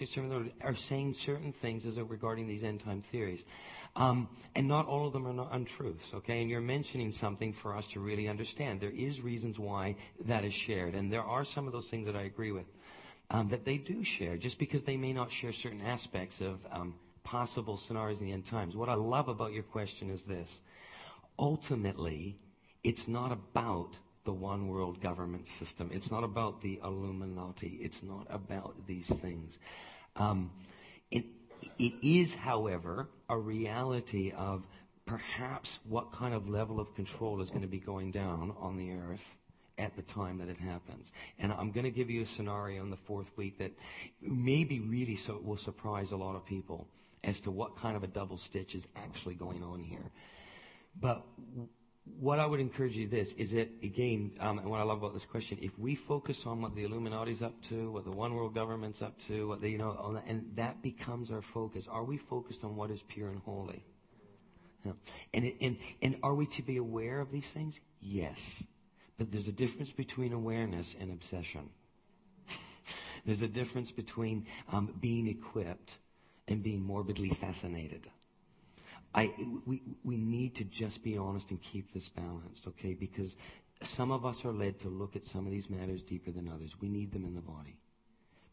are saying certain things as regarding these end time theories. Um, and not all of them are untruths, okay? And you're mentioning something for us to really understand. There is reasons why that is shared, and there are some of those things that I agree with um, that they do share, just because they may not share certain aspects of um, possible scenarios in the end times. What I love about your question is this. ultimately, it's not about the one world government system. It's not about the Illuminati. It's not about these things. Um, it, it is, however, a reality of perhaps what kind of level of control is going to be going down on the earth at the time that it happens. And I'm going to give you a scenario in the fourth week that maybe really so will surprise a lot of people as to what kind of a double stitch is actually going on here. But what I would encourage you this is that again, um, and what I love about this question, if we focus on what the Illuminati's up to, what the one world government's up to, what they, you know, and that becomes our focus. Are we focused on what is pure and holy? And, and, and are we to be aware of these things? Yes. But there's a difference between awareness and obsession. there's a difference between um, being equipped and being morbidly fascinated. I, we, we need to just be honest and keep this balanced, okay? Because some of us are led to look at some of these matters deeper than others. We need them in the body.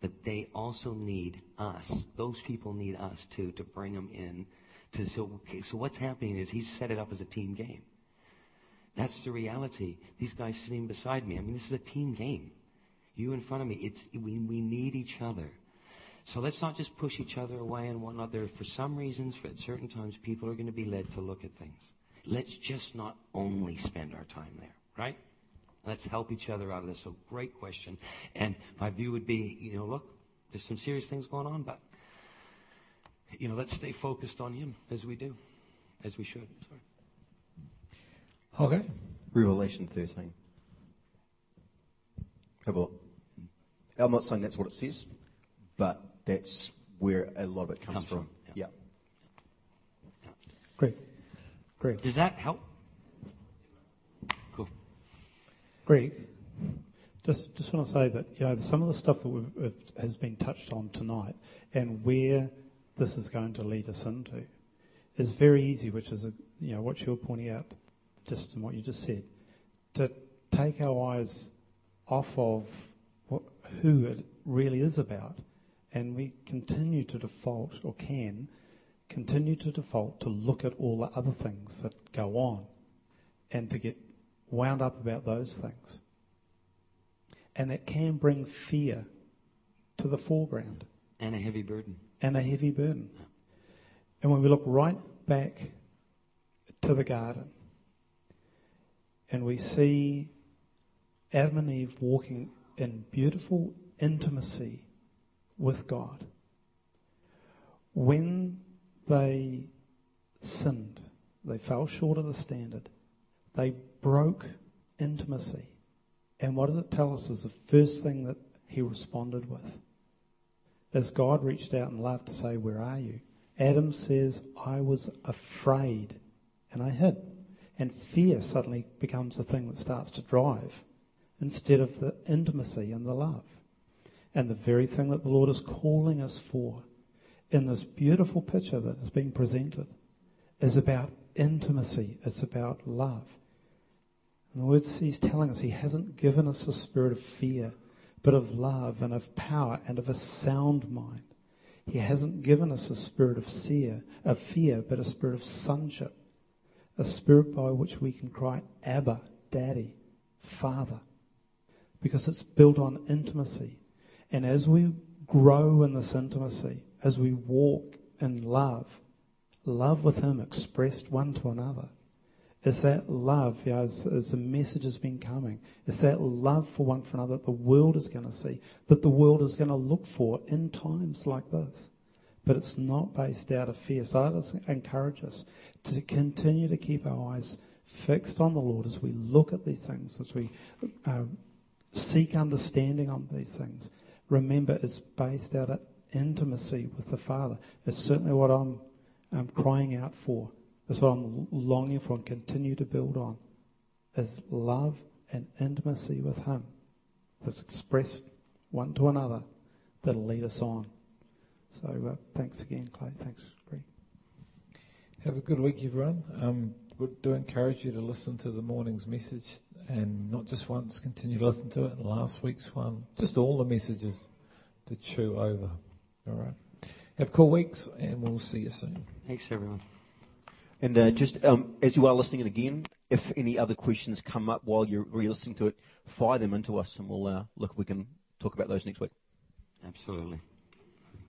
But they also need us. Those people need us too to bring them in. To, so, okay, so what's happening is he's set it up as a team game. That's the reality. These guys sitting beside me. I mean, this is a team game. You in front of me. It's, we, we need each other. So let's not just push each other away and one another. for some reasons, for at certain times, people are going to be led to look at things. Let's just not only spend our time there, right? Let's help each other out of this. So great question. And my view would be, you know, look, there's some serious things going on, but, you know, let's stay focused on Him as we do, as we should. Sorry. Okay. Revelation 13. Have a look. I'm not saying that's what it says, but that's where a lot of it comes, Comes from. from, Yeah. Great. Great. Does that help? Cool. Greg, just just want to say that you know some of the stuff that we've, we've, has been touched on tonight and where this is going to lead us into is very easy, which is a, you know what you're pointing out, just in what you just said, to take our eyes off of what, who it really is about, and we continue to default or can continue to default to look at all the other things that go on, and to get wound up about those things. And that can bring fear to the foreground. And a heavy burden. And a heavy burden. And when we look right back to the garden and we see Adam and Eve walking in beautiful intimacy with God, when they sinned, they fell short of the standard, they broke intimacy. And what does it tell us is the first thing that he responded with? As God reached out in love to say, Where are you? Adam says, I was afraid and I hid. And fear suddenly becomes the thing that starts to drive instead of the intimacy and the love. And the very thing that the Lord is calling us for in this beautiful picture that is being presented is about intimacy. It's about love. In the words he's telling us, he hasn't given us a spirit of fear, but of love and of power and of a sound mind. He hasn't given us a spirit of fear, of fear, but a spirit of sonship, a spirit by which we can cry, Abba, Daddy, Father, because it's built on intimacy. And as we grow in this intimacy, as we walk in love, love with Him expressed one to another, is that love, you know, as, as the message has been coming, is that love for one for another that the world is going to see, that the world is going to look for in times like this. But it's not based out of fear. So I just encourage us to continue to keep our eyes fixed on the Lord as we look at these things, as we uh, seek understanding on these things. Remember, it's based out of intimacy with the Father. It's certainly what I'm, I'm crying out for. That's what I'm longing for and continue to build on is love and intimacy with Him that's expressed one to another that'll lead us on. So uh, thanks again, Clay. Thanks, Greg. Have a good week, everyone. Um, we do encourage you to listen to the morning's message and not just once, continue to listen to it. Last week's one, just all the messages to chew over. All right. Have cool weeks, and we'll see you soon. Thanks, everyone. And uh, just um, as you are listening again, if any other questions come up while you're re-listening to it, fire them into us, and we'll uh, look. We can talk about those next week. Absolutely.